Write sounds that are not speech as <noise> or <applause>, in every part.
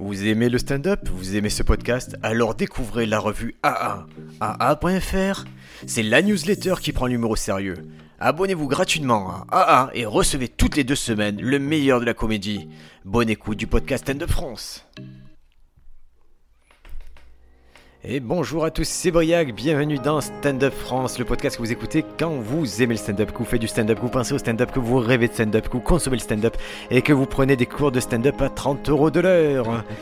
Vous aimez le stand-up? Vous aimez ce podcast? Alors découvrez la revue AA. AA.fr C'est la newsletter qui prend l'humour au sérieux. Abonnez-vous gratuitement à AA et recevez toutes les deux semaines le meilleur de la comédie. Bonne écoute du podcast Stand-up France. Et bonjour à tous, c'est Briac, bienvenue dans Stand Up France, le podcast que vous écoutez quand vous aimez le stand-up, que vous faites du stand-up, que vous pensez au stand-up, que vous rêvez de stand-up, que vous consommez le stand-up et que vous prenez des cours de stand-up à 30 euros de l'heure. <laughs>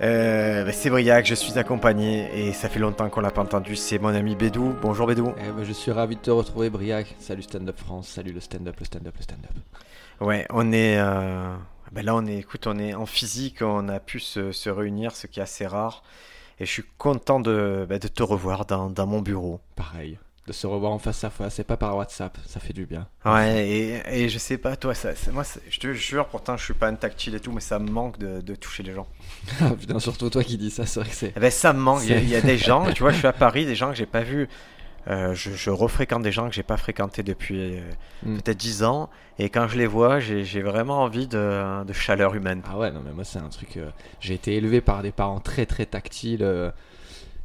Euh, c'est Briac, je suis accompagné et ça fait longtemps qu'on l'a pas entendu, c'est mon ami Bédou. Bonjour Bédou. Eh ben, je suis ravi de te retrouver Briac, salut Stand Up France, salut le stand-up, le stand-up, le stand-up. Ouais, on est... euh, ben là on est, écoute, on est en physique, on a pu se, se réunir, ce qui est assez rare. Et je suis content de, ben, de te revoir dans, dans mon bureau. Pareil, de se revoir en face à face, c'est pas par WhatsApp, ça fait du bien. Ouais, et, et je sais pas, toi, ça, moi, je te jure, pourtant, je suis pas un tactile et tout, mais ça me manque de, de toucher les gens. <laughs> Ah, Putain, surtout toi qui dis ça, c'est vrai que c'est... Eh ben, ça me manque. Il y, a, il y a des gens, <laughs> tu vois, je suis à Paris, des gens que j'ai pas vus. Euh, je, je refréquente des gens que j'ai pas fréquentés depuis euh, Mm. peut-être 10 ans. Et quand je les vois, j'ai vraiment envie de, de chaleur humaine. Ah ouais, non mais moi c'est un truc... euh, J'ai été élevé par des parents très très tactiles,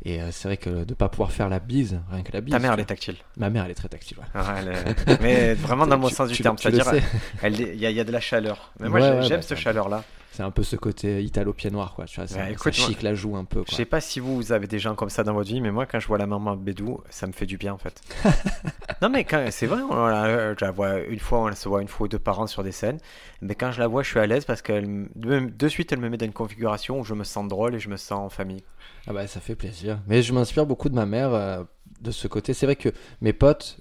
et c'est vrai que de pas pouvoir faire la bise, rien que la bise... Ta mère, elle est tactile. Ma mère, elle est très tactile, ouais. Est- Mais vraiment <laughs> dans le bon Tu- sens du tu- terme. C'est-à-dire, sais. elle- il y, a- il y a de la chaleur. Mais moi, Ouais, j'ai- ouais, j'aime bah, cette ça- chaleur-là. C'est un peu ce côté italo-pied noir, quoi, tu vois, ça, Ouais, ça écoute, moi- chic la joue un peu, Je sais pas si vous, vous avez des gens comme ça dans votre vie, mais moi, quand je vois la maman Bédou, ça me fait du bien en fait. <laughs> non, mais quand- c'est vrai, on la, je la vois une fois, on se voit une fois ou deux par an sur des scènes. Mais quand je la vois, je suis à l'aise parce que de, de suite, elle me met dans une configuration où je me sens drôle et je me sens en famille. Ah bah ça fait plaisir. Mais je m'inspire beaucoup de ma mère euh, de ce côté. C'est vrai que mes potes,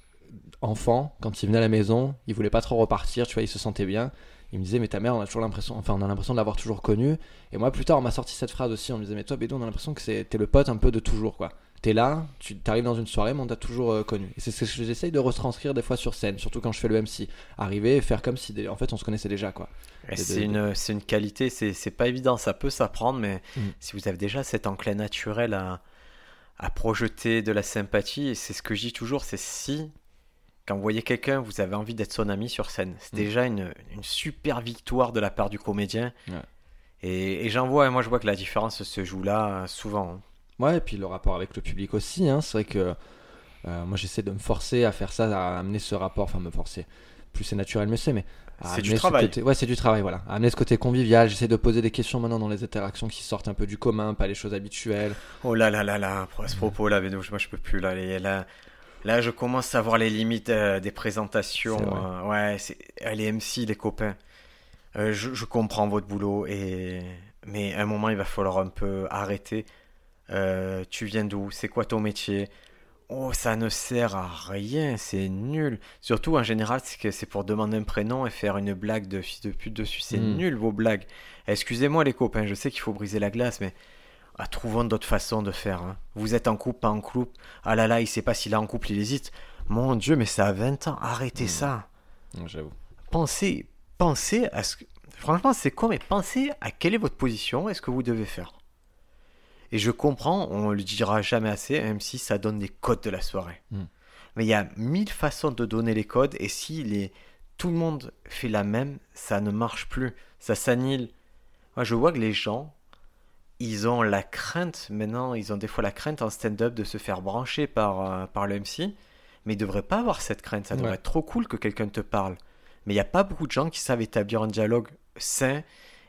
enfants, quand ils venaient à la maison, ils voulaient pas trop repartir, tu vois, ils se sentaient bien. Ils me disaient, mais ta mère, on a toujours l'impression, enfin, on a l'impression de l'avoir toujours connue. Et moi, plus tard, on m'a sorti cette phrase aussi. On me disait, mais toi, Bédou, on a l'impression que c'est- t'es le pote un peu de toujours, quoi. T'es là, tu t'arrives dans une soirée, mais on t'a toujours euh, connu. Et c'est ce que j'essaye de retranscrire des fois sur scène, surtout quand je fais le MC. Arriver et faire comme si, en fait, on se connaissait déjà, quoi. De- C'est une, c'est une qualité, c'est c'est pas évident, ça peut s'apprendre, mais Mm. si vous avez déjà cet enclin naturel à, à projeter de la sympathie, et c'est ce que je dis toujours, c'est si, quand vous voyez quelqu'un, vous avez envie d'être son ami sur scène, c'est Mm. déjà une, une super victoire de la part du comédien. Ouais. Et, et j'en vois, moi je vois que la différence se joue là euh, souvent. Ouais, et puis le rapport avec le public aussi. Hein. C'est vrai que euh, moi j'essaie de me forcer à faire ça, à amener ce rapport, enfin me forcer. Plus c'est naturel, mieux c'est, mais. C'est du ce travail. côté- Ouais, c'est du travail, voilà. À amener ce côté convivial. J'essaie de poser des questions maintenant dans les interactions qui sortent un peu du commun, pas les choses habituelles. Oh là là là là, à ce propos là, Bédou, moi je peux plus là, là, là je commence à voir les limites euh, des présentations. Euh, ouais, c'est euh, les MC, les copains. Euh, je, je comprends votre boulot et mais à un moment il va falloir un peu arrêter. Tu viens d'où? C'est quoi ton métier? Oh, ça ne sert à rien, c'est nul. Surtout en général, c'est pour demander un prénom et faire une blague de fils de pute dessus. C'est Mm. nul vos blagues. Excusez-moi les copains, je sais qu'il faut briser la glace, mais ah, trouvons d'autres façons de faire. hein. Vous êtes en couple, pas en couple. Ah là là, il sait pas s'il est en couple, il hésite. Mon Dieu, mais ça a 20 ans. Arrêtez Mm. ça. J'avoue. Pensez, pensez à ce que... Franchement, c'est con, mais pensez à quelle est votre position et ce que vous devez faire? Et je comprends, on le dira jamais assez, même si ça donne des codes de la soirée. Mm. Mais il y a mille façons de donner les codes, et si les... tout le monde fait la même, ça ne marche plus. Ça s'annule. Moi, je vois que les gens, ils ont la crainte, maintenant, ils ont des fois la crainte en stand-up de se faire brancher par, euh, par le MC, mais ils ne devraient pas avoir cette crainte. Ça devrait être trop cool que quelqu'un te parle. Mais il n'y a pas beaucoup de gens qui savent établir un dialogue sain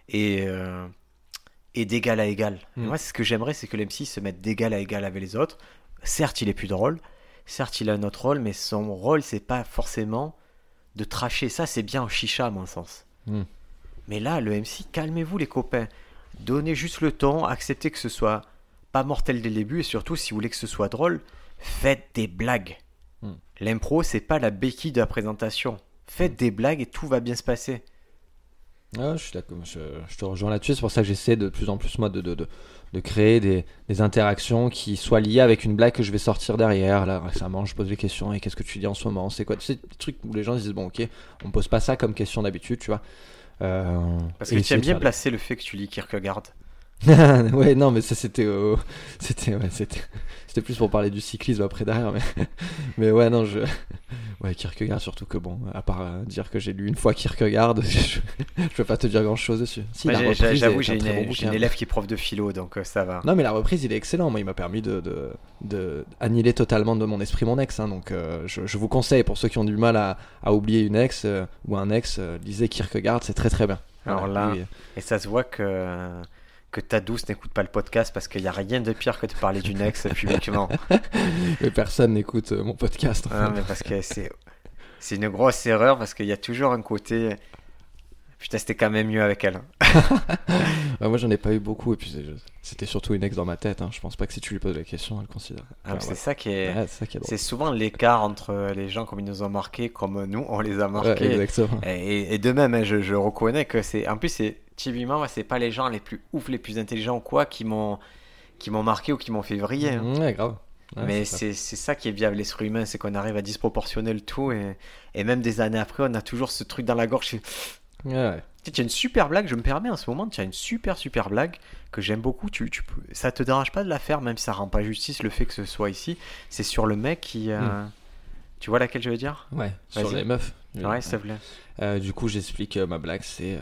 et, euh, et d'égal à égal. Mm. Moi, ce que j'aimerais, c'est que l'MC se mette d'égal à égal avec les autres. Certes, il est plus drôle. Certes, il a un autre rôle, mais son rôle, c'est pas forcément de tracher. Ça, c'est bien en chicha, à mon sens. Mm. Mais là, le MC, calmez-vous, les copains. Donnez juste le ton, acceptez que ce soit pas mortel dès le début, et surtout, si vous voulez que ce soit drôle, faites des blagues. Mm. L'impro, c'est pas la béquille de la présentation. Faites des blagues et tout va bien se passer. Ah, je suis d'accord, je, je te rejoins là-dessus. C'est pour ça que j'essaie de plus en plus, moi, de, de, de, de créer des, des interactions qui soient liées avec une blague que je vais sortir derrière. Là, récemment, je pose des questions et qu'est-ce que tu dis en ce moment? C'est quoi? Tu sais, des trucs où les gens se disent, bon, ok, on pose pas ça comme question d'habitude, tu vois. Euh, Parce que tu de bien placer le fait que tu lis Kierkegaard. <laughs> ouais, non, mais ça c'était. euh, <laughs> c'était, ouais, c'était, c'était plus pour parler du cyclisme après derrière. Mais, <laughs> mais ouais, non, je. Ouais, Kierkegaard, surtout que bon, à part euh, dire que j'ai lu une fois Kierkegaard, je, je peux pas te dire grand chose dessus. Si, Bah, J'avoue, j'ai un une, bon une élève qui est prof de philo, donc euh, ça va. Non, mais la reprise, il est excellent. Moi, il m'a permis de, de, de annihiler totalement de mon esprit mon ex. hein. donc, euh, je, je vous conseille, pour ceux qui ont du mal à, à oublier une ex ou un ex, lisez Kierkegaard, c'est très très bien. Alors Voilà, là- Et ça se voit que, que ta douce n'écoute pas le podcast parce qu'il n'y a rien de pire que de parler d'une ex publiquement. <laughs> mais personne n'écoute euh, mon podcast. Ah, mais parce que c'est, c'est une grosse erreur parce qu'il y a toujours un côté. Putain, c'était quand même mieux avec elle. <laughs> Bah, moi, j'en ai pas eu beaucoup. Et puis, c'était surtout une ex dans ma tête. hein. Je pense pas que si tu lui poses la question, elle considère. Ah, Enfin, c'est ça qui est. ouais. C'est ça qui est drôle. C'est souvent l'écart entre les gens comme ils nous ont marqués, comme nous on les a Ouais, marqués. exactement. et, et de même, hein, je, je reconnais que c'est. En plus, c'est typiquement, c'est pas les gens les plus ouf, les plus intelligents ou quoi qui m'ont qui m'ont marqué ou qui m'ont fait vriller. hein. Ouais, grave. Ouais, Mais c'est ça. qui est bien avec l'esprit humain, c'est qu'on arrive à disproportionner le tout et, et même des années après, on a toujours ce truc dans la gorge. Tu Ouais, ouais. as une super blague, je me permets en ce moment, tu as une super super blague que j'aime beaucoup. Tu, tu ça te dérange pas de la faire, même si ça rend pas justice le fait que ce soit ici. C'est sur le mec qui. euh, Hmm. Tu vois laquelle je veux dire? Ouais, sur les meufs. Ouais, s'il te plaît. Euh, du coup, j'explique euh, ma blague, c'est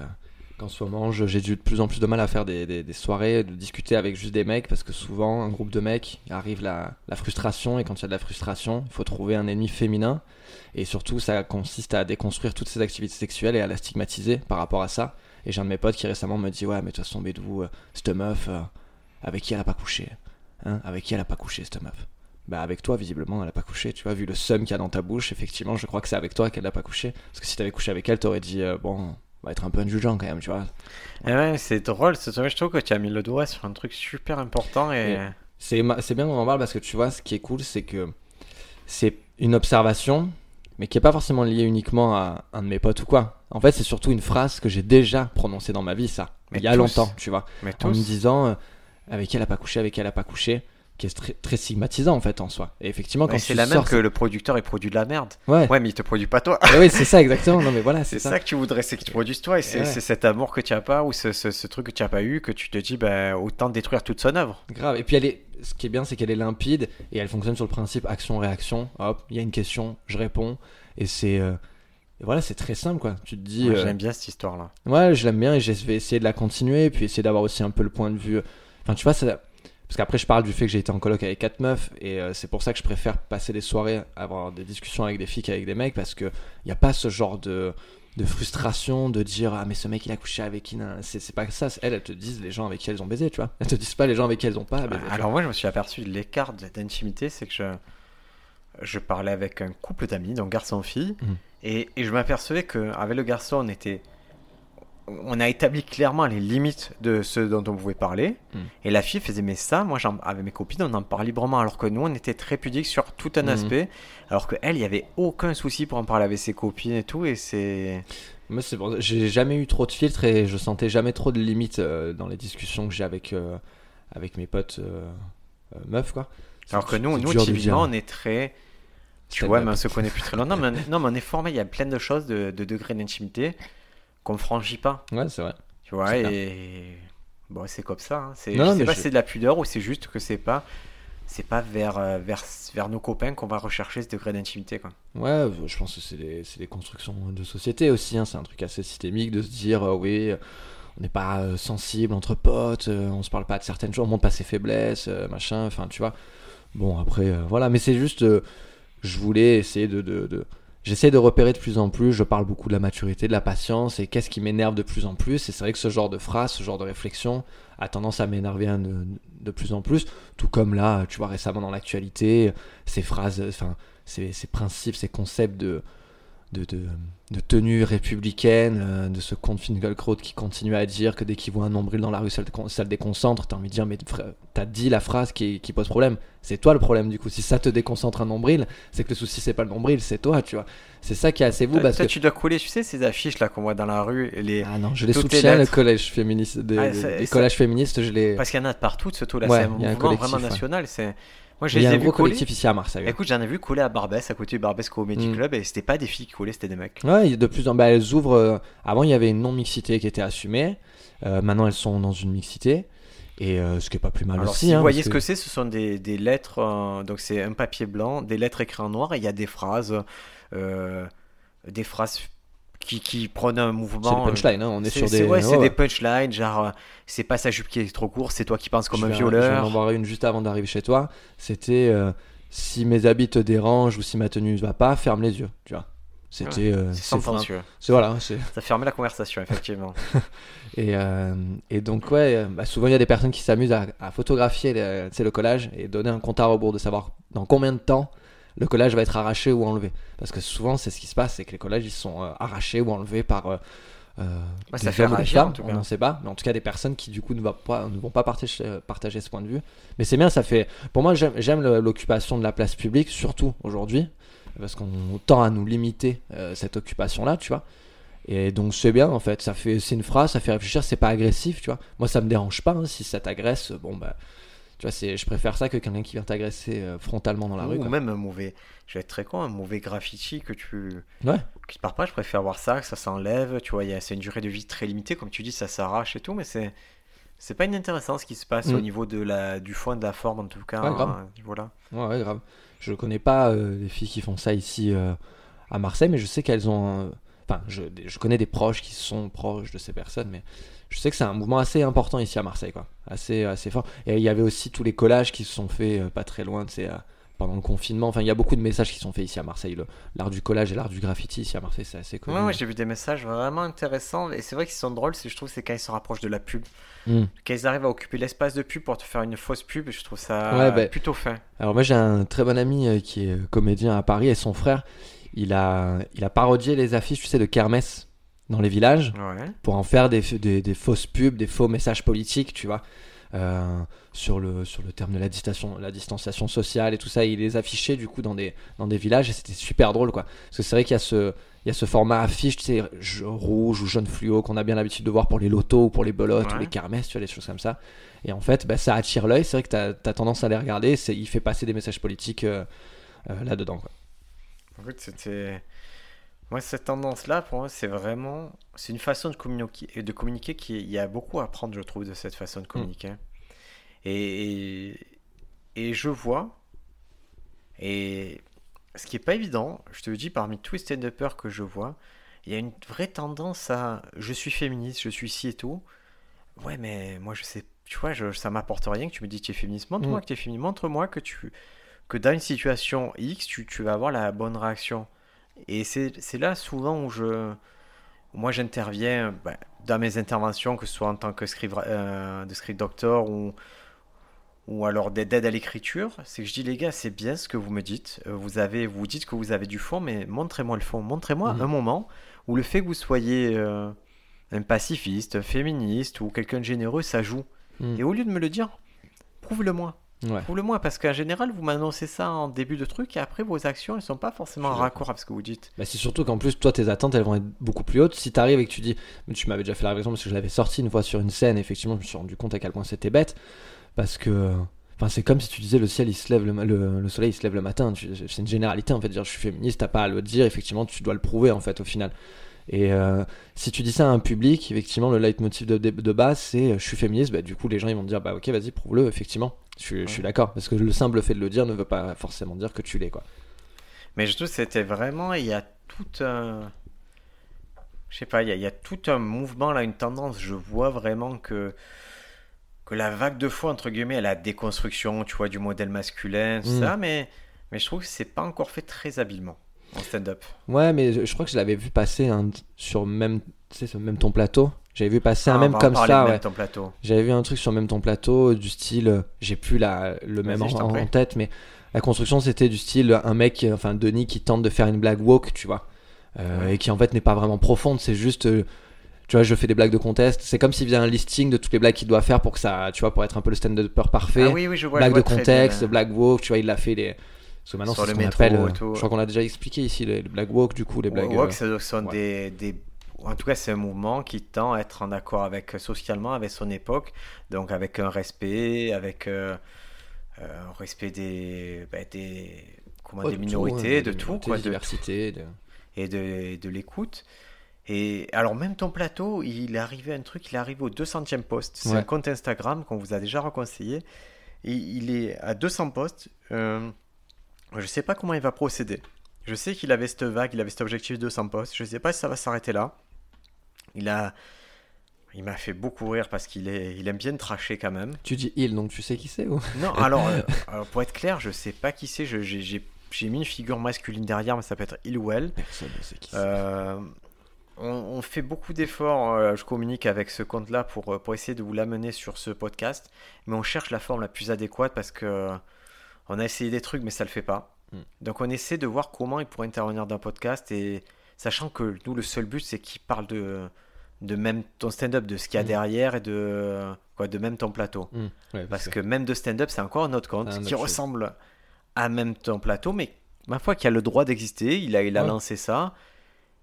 qu'en ce moment, j'ai de plus en plus de mal à faire des, soirées, de discuter avec juste des mecs, parce que souvent, un groupe de mecs, arrive la, frustration, et quand il y a de la frustration, il faut trouver un ennemi féminin, et surtout, ça consiste à déconstruire toutes ces activités sexuelles et à la stigmatiser par rapport à ça. Et j'ai un de mes potes qui récemment me dit, ouais, mais de toute façon, Bédou, euh, cette meuf, euh, avec qui elle a pas couché hein Avec qui elle a pas couché, cette meuf? Bah avec toi visiblement elle a pas couché tu vois vu le seum qu'il y a dans ta bouche effectivement je crois que c'est avec toi qu'elle a pas couché. Parce que si t'avais couché avec elle t'aurais dit euh, bon on va être un peu indulgent quand même tu vois. Et ouais, c'est drôle, c'est je trouve que tu as mis le doigt sur un truc super important et. C'est bien qu'on en parle parce que tu vois ce qui est cool c'est que c'est une observation mais qui est pas forcément liée uniquement à un de mes potes ou quoi. En fait c'est surtout une phrase que j'ai déjà prononcée dans ma vie ça Mais il y a tous. longtemps tu vois. Mais en me disant euh, avec qui elle a pas couché avec qui elle a pas couché qui est très, très stigmatisant en fait en soi et effectivement quand c'est la même sors que le producteur il produit de la merde. ouais Ouais, mais il te produit pas toi. Eh oui, c'est ça exactement. Non mais voilà, <laughs> C'est c'est ça. que tu voudrais, c'est qu'ils te produisent toi, et c'est Ouais. c'est cet amour que tu as pas, ou ce, ce- ce truc que tu as pas eu, que tu te dis, bah, autant détruire toute son œuvre. Grave. Et puis elle est, ce qui est bien, c'est qu'elle est limpide et elle fonctionne sur le principe action-réaction. Hop, il y a une question, je réponds. Et c'est, euh, et voilà, c'est très simple quoi. Tu te dis, Ouais, euh, J'aime bien cette histoire-là. ouais, je l'aime bien et je vais essayer de la continuer, puis essayer d'avoir aussi un peu le point de vue. Enfin, tu vois, ça... parce qu'après, je parle du fait que j'ai été en coloc avec quatre meufs, et euh, c'est pour ça que je préfère passer des soirées, avoir des discussions avec des filles qu'avec des mecs, parce que il n'y a pas ce genre de de frustration de dire ah mais ce mec il a couché avec qui nan, c'est c'est pas ça elles elles te disent les gens avec qui elles ont baisé tu vois elles te disent pas les gens avec qui elles ont pas baisé tu vois. Alors moi, je me suis aperçu de l'écart d'intimité, c'est que je, je parlais avec un couple d'amis, donc garçon-fille, Mhm. et, et je m'apercevais qu'avec le garçon, on était... On a établi clairement les limites de ce dont on pouvait parler. Mhm. Et la fille faisait, mais ça, moi, avec mes copines, on en parle librement, alors que nous, on était très pudiques sur tout un Mhm. aspect, alors qu'elle, il n'y avait aucun souci pour en parler avec ses copines et tout, et c'est... Moi, c'est pour J'ai jamais eu trop de filtres et je sentais jamais trop de limites euh, dans les discussions que j'ai avec, euh, avec mes potes euh, meufs, quoi. Alors que nous, nous typiquement, on est très... Tu Stand vois, mais on se connaît plus très longtemps. <laughs> mais non, mais on est formé, il y a plein de choses, de, de degrés d'intimité qu'on franchit pas. Ouais, c'est vrai. Tu vois, et... Bon, c'est comme ça. hein. C'est, Non, je sais pas je- c'est de la pudeur ou c'est juste que c'est pas... C'est pas vers, euh, vers, vers nos copains qu'on va rechercher ce degré d'intimité, quoi. Ouais, je pense que c'est des, c'est des constructions de société aussi. hein. C'est un truc assez systémique de se dire, euh, oui, on n'est pas euh, sensible entre potes, euh, on se parle pas de certaines choses, on montre pas ses faiblesses, machin, enfin, tu vois. Bon, après, voilà, mais c'est juste, je voulais essayer de. de, de- J'essaie de repérer de plus en plus, je parle beaucoup de la maturité, de la patience, et qu'est-ce qui m'énerve de plus en plus. Et c'est vrai que ce genre de phrase, ce genre de réflexion a tendance à m'énerver de, plus en plus. Tout comme là, tu vois, récemment dans l'actualité, ces phrases, enfin, ces principes, ces concepts de, de, de, de tenue républicaine, euh, de ce compte Finkielkraut qui continue à dire que dès qu'il voit un nombril dans la rue, ça le, con- ça le déconcentre. T'as envie de dire, mais t'as dit la phrase qui, qui pose problème. C'est toi le problème du coup. Si ça te déconcentre un nombril, c'est que le souci c'est pas le nombril, c'est toi, tu vois. C'est ça qui est assez Toi, parce que. tu dois coller, tu sais, ces affiches là qu'on voit dans la rue, les... Ah non, je les soutiens, le collège féministe, des, Ah, des- ça- des ça- collages féministes, je les. Parce qu'il y en a de partout, surtout là, Ouais, c'est un mouvement vraiment ouais. national. C'est... Moi, je Il y les a ai un gros coller. collectif ici à Marseille. ouais. Écoute, j'en ai vu coller à Barbès, à côté de Barbès Comedy Mm. Club, et c'était pas des filles qui collaient, c'était des mecs. Ouais, de plus en bah, elles ouvrent. euh, Avant, il y avait une non-mixité qui était assumée. Euh, maintenant, elles sont dans une mixité. Et euh, ce qui est pas plus mal Alors, aussi. si hein, vous voyez parce ce que c'est, ce sont des, des lettres, euh, donc c'est un papier blanc, des lettres écrites en noir, et il y a des phrases, des phrases qui, qui prennent un c'est mouvement. des punchlines, hein, on est, C'est sur c'est- des. ouais, c'est ouais, des ouais. punchlines, genre, euh, c'est pas sa jupe qui est trop courte, c'est toi qui penses comme Je un vais- Je vais violeur. une juste avant d'arriver chez toi. C'était euh, si mes habits te dérangent ou si ma tenue ne va pas, ferme les yeux. Tu vois. C'était. euh, C'est c'est c'est- voilà. c'est- Ça fermait la conversation, effectivement. <laughs> Et, euh, et donc, ouais, euh, bah, souvent il y a des personnes qui s'amusent à, à photographier le, le collage et donner un compte à rebours de savoir dans combien de temps le collage va être arraché ou enlevé. Parce que souvent, c'est ce qui se passe, c'est que les collages ils sont euh, arrachés ou enlevés par. euh, des ça fait hommes ou des femmes, on n'en sait pas, mais en tout cas des personnes qui du coup ne, va pas, ne vont pas partager, partager ce point de vue. Mais c'est bien, ça fait. Pour moi, j'aime l'occupation de la place publique, surtout aujourd'hui, parce qu'on tend à nous limiter euh, cette occupation-là, tu vois. Et donc c'est bien en fait, ça fait c'est une phrase, ça fait réfléchir, c'est pas agressif, tu vois. Moi ça me dérange pas hein, si ça t'agresse, bon bah tu vois, c'est je préfère ça que quelqu'un qui vient t'agresser euh, frontalement dans la rue Ou même un mauvais, je vais être très con, un mauvais graffiti que tu. Ouais. Qui te part pas, je préfère voir ça, que ça s'enlève, tu vois, a- c'est une durée de vie très limitée, comme tu dis, ça s'arrache et tout, mais c'est. C'est pas inintéressant ce qui se passe Mm. au niveau de la, du fond et de la forme, en tout cas, Ouais, grave. à ce niveau-là. Ouais, ouais, grave. Je connais pas euh, des filles qui font ça ici euh, à Marseille, mais je sais qu'elles ont. euh, Enfin, je, je connais des proches qui sont proches de ces personnes, mais je sais que c'est un mouvement assez important ici à Marseille, quoi. Assez, assez fort. Et il y avait aussi tous les collages qui se sont faits euh, pas très loin, tu euh, pendant le confinement. Enfin, il y a beaucoup de messages qui sont faits ici à Marseille. Le- L'art du collage et l'art du graffiti ici à Marseille, c'est assez connu. Ouais, ouais, j'ai vu des messages vraiment intéressants, et c'est vrai qu'ils sont drôles, c'est, je trouve, c'est quand ils se rapprochent de la pub. Hmm. Quand ils arrivent à occuper l'espace de pub pour te faire une fausse pub, je trouve ça Ouais, bah, plutôt fin. Alors moi j'ai un très bon ami euh, qui est comédien à Paris et son frère, il a, il a parodié les affiches, tu sais, de kermesse dans les villages. Ouais. pour en faire des, des, des fausses pubs, des faux messages politiques, tu vois, euh, sur, le, sur le terme de la distanciation, la distanciation sociale et tout ça. Il les affichait du coup dans des, dans des villages et c'était super drôle quoi. Parce que c'est vrai qu'il y a ce, il y a ce format affiche, tu sais, rouge ou jaune fluo qu'on a bien l'habitude de voir pour les lotos ou pour les belotes ou les kermesses, tu vois, des choses comme ça. Et en fait, bah, ça attire l'œil. C'est vrai que tu as, tendance à les regarder. c'est- Il fait passer des messages politiques euh, euh, là-dedans. quoi. En fait, c'était. Moi, cette tendance-là, pour moi, c'est vraiment. C'est une façon de communiquer, de communiquer qui. Il y a beaucoup à apprendre, je trouve, de cette façon de communiquer. Et, et. et je vois. Et. Ce qui est pas évident, je te le dis, parmi tous les stand-uppers que je vois, il y a une vraie tendance à. Je suis féministe, je suis ci et tout. Ouais, mais moi, je sais. Tu vois, je, ça m'apporte rien que tu me dis que tu es féministe. Montre-moi Mm. que tu es féministe. Montre-moi que tu. Que dans une situation X, tu, tu vas avoir la bonne réaction. Et c'est là souvent où je, moi j'interviens ben, dans mes interventions, que ce soit en tant que script, euh, de script doctor ou, ou alors d'aide d'aide à l'écriture, c'est que je dis les gars, c'est bien ce que vous me dites. Euh, Vous avez, vous dites que vous avez du fond, mais montrez-moi le fond. Montrez-moi Mhm. un moment où le fait que vous soyez euh, un pacifiste, un féministe ou quelqu'un de généreux, ça joue. Mhm. Et au lieu de me le dire, prouve-le-moi. Ouais. Prouve-le-moi, parce qu'en général, vous m'annoncez ça en début de truc et après vos actions, elles sont pas forcément en raccord avec ce que vous dites. Bah, c'est surtout qu'en plus, toi, tes attentes, elles vont être beaucoup plus hautes. Si t'arrives et que tu dis, mais tu m'avais déjà fait la réflexion parce que je l'avais sorti une fois sur une scène, effectivement, je me suis rendu compte à quel point c'était bête. Parce que, enfin, c'est comme si tu disais le ciel, il se lève le, le, le soleil, il se lève le matin. C'est une généralité, en fait, dire je suis féministe, t'as pas à le dire, effectivement, tu dois le prouver, en fait, au final. Et euh, si tu dis ça à un public, effectivement, le leitmotiv de, de, de base, c'est je suis féministe, bah, du coup, les gens, ils vont te dire, bah, ok, vas-y, prouve-le, effectivement. Je, suis- je suis Ouais. d'accord. Parce que le simple fait de le dire ne veut pas forcément dire que tu l'es, quoi. Mais je trouve que c'était vraiment, il y a tout un. Je sais pas, il y, a, il y a tout un mouvement là, une tendance. Je vois vraiment que que la vague de foi entre guillemets, la déconstruction, tu vois, du modèle masculin, tout Mm. ça, mais mais je trouve que c'est pas encore fait très habilement en stand-up. Ouais, mais je, je crois que je l'avais vu passer un- sur même, tu sais, même ton plateau. J'avais vu passer Ah, un on même comme ça, de ouais. J'avais vu un truc sur même ton plateau du style, euh, j'ai plus la, le même je en, tête, mais la construction c'était du style un mec, euh, enfin Denis qui tente de faire une blague woke, tu vois, Euh, Ouais. et qui en fait n'est pas vraiment profonde, c'est juste, euh, tu vois, je fais des blagues de contest. C'est comme s'il faisait un listing de toutes les blagues qu'il doit faire pour que ça, tu vois, pour être un peu le stand-upper parfait. Ah oui, oui, je vois. je blague de vois très contexte, bien. blague woke, tu vois, il l'a fait les. Parce que maintenant, Sur c'est ce qu'on appelle. euh. Je crois qu'on a déjà expliqué ici les, blagues woke, du coup, les blagues. Woke, euh, ce sont ouais. des, des- En tout cas, c'est un mouvement qui tend à être en accord avec socialement avec son époque, donc avec un respect, avec euh, euh, un respect des, bah, des, comment, ouais, des de tout, minorités, hein, de des tout, minorités, quoi, de, de- et de, de l'écoute. Et alors, même ton plateau, il est arrivé à un truc, il est arrivé au 200e poste. C'est Ouais. un compte Instagram qu'on vous a déjà reconseillé. Et il est à 200 postes. Euh, je sais pas comment il va procéder. Je sais qu'il avait cette vague, il avait cet objectif de 200 postes. Je sais pas si ça va s'arrêter là. Il a. Il m'a fait beaucoup rire parce qu'il est, il aime bien tracher quand même. Tu dis il, donc tu sais qui c'est ou? Non, alors, <laughs> euh, alors, pour être clair, je sais pas qui c'est. J'ai mis une figure masculine derrière, mais ça peut être il ou elle. Personne ne sait qui c'est. Euh, on, on fait beaucoup d'efforts, euh, je communique avec ce compte-là pour, pour essayer de vous l'amener sur ce podcast, mais on cherche la forme la plus adéquate parce que on a essayé des trucs, mais ça le fait pas. Mm. Donc on essaie de voir comment il pourrait intervenir dans un podcast et sachant que nous le seul but c'est qu'il parle de de même ton stand-up, de ce qu'il y a Mm. derrière et de quoi, de même ton plateau. Ouais, Parce que même de stand-up, c'est encore un autre compte Un autre qui chose. ressemble à même ton plateau, mais ma foi, qui a le droit d'exister. Il a, il a Ouais. lancé ça.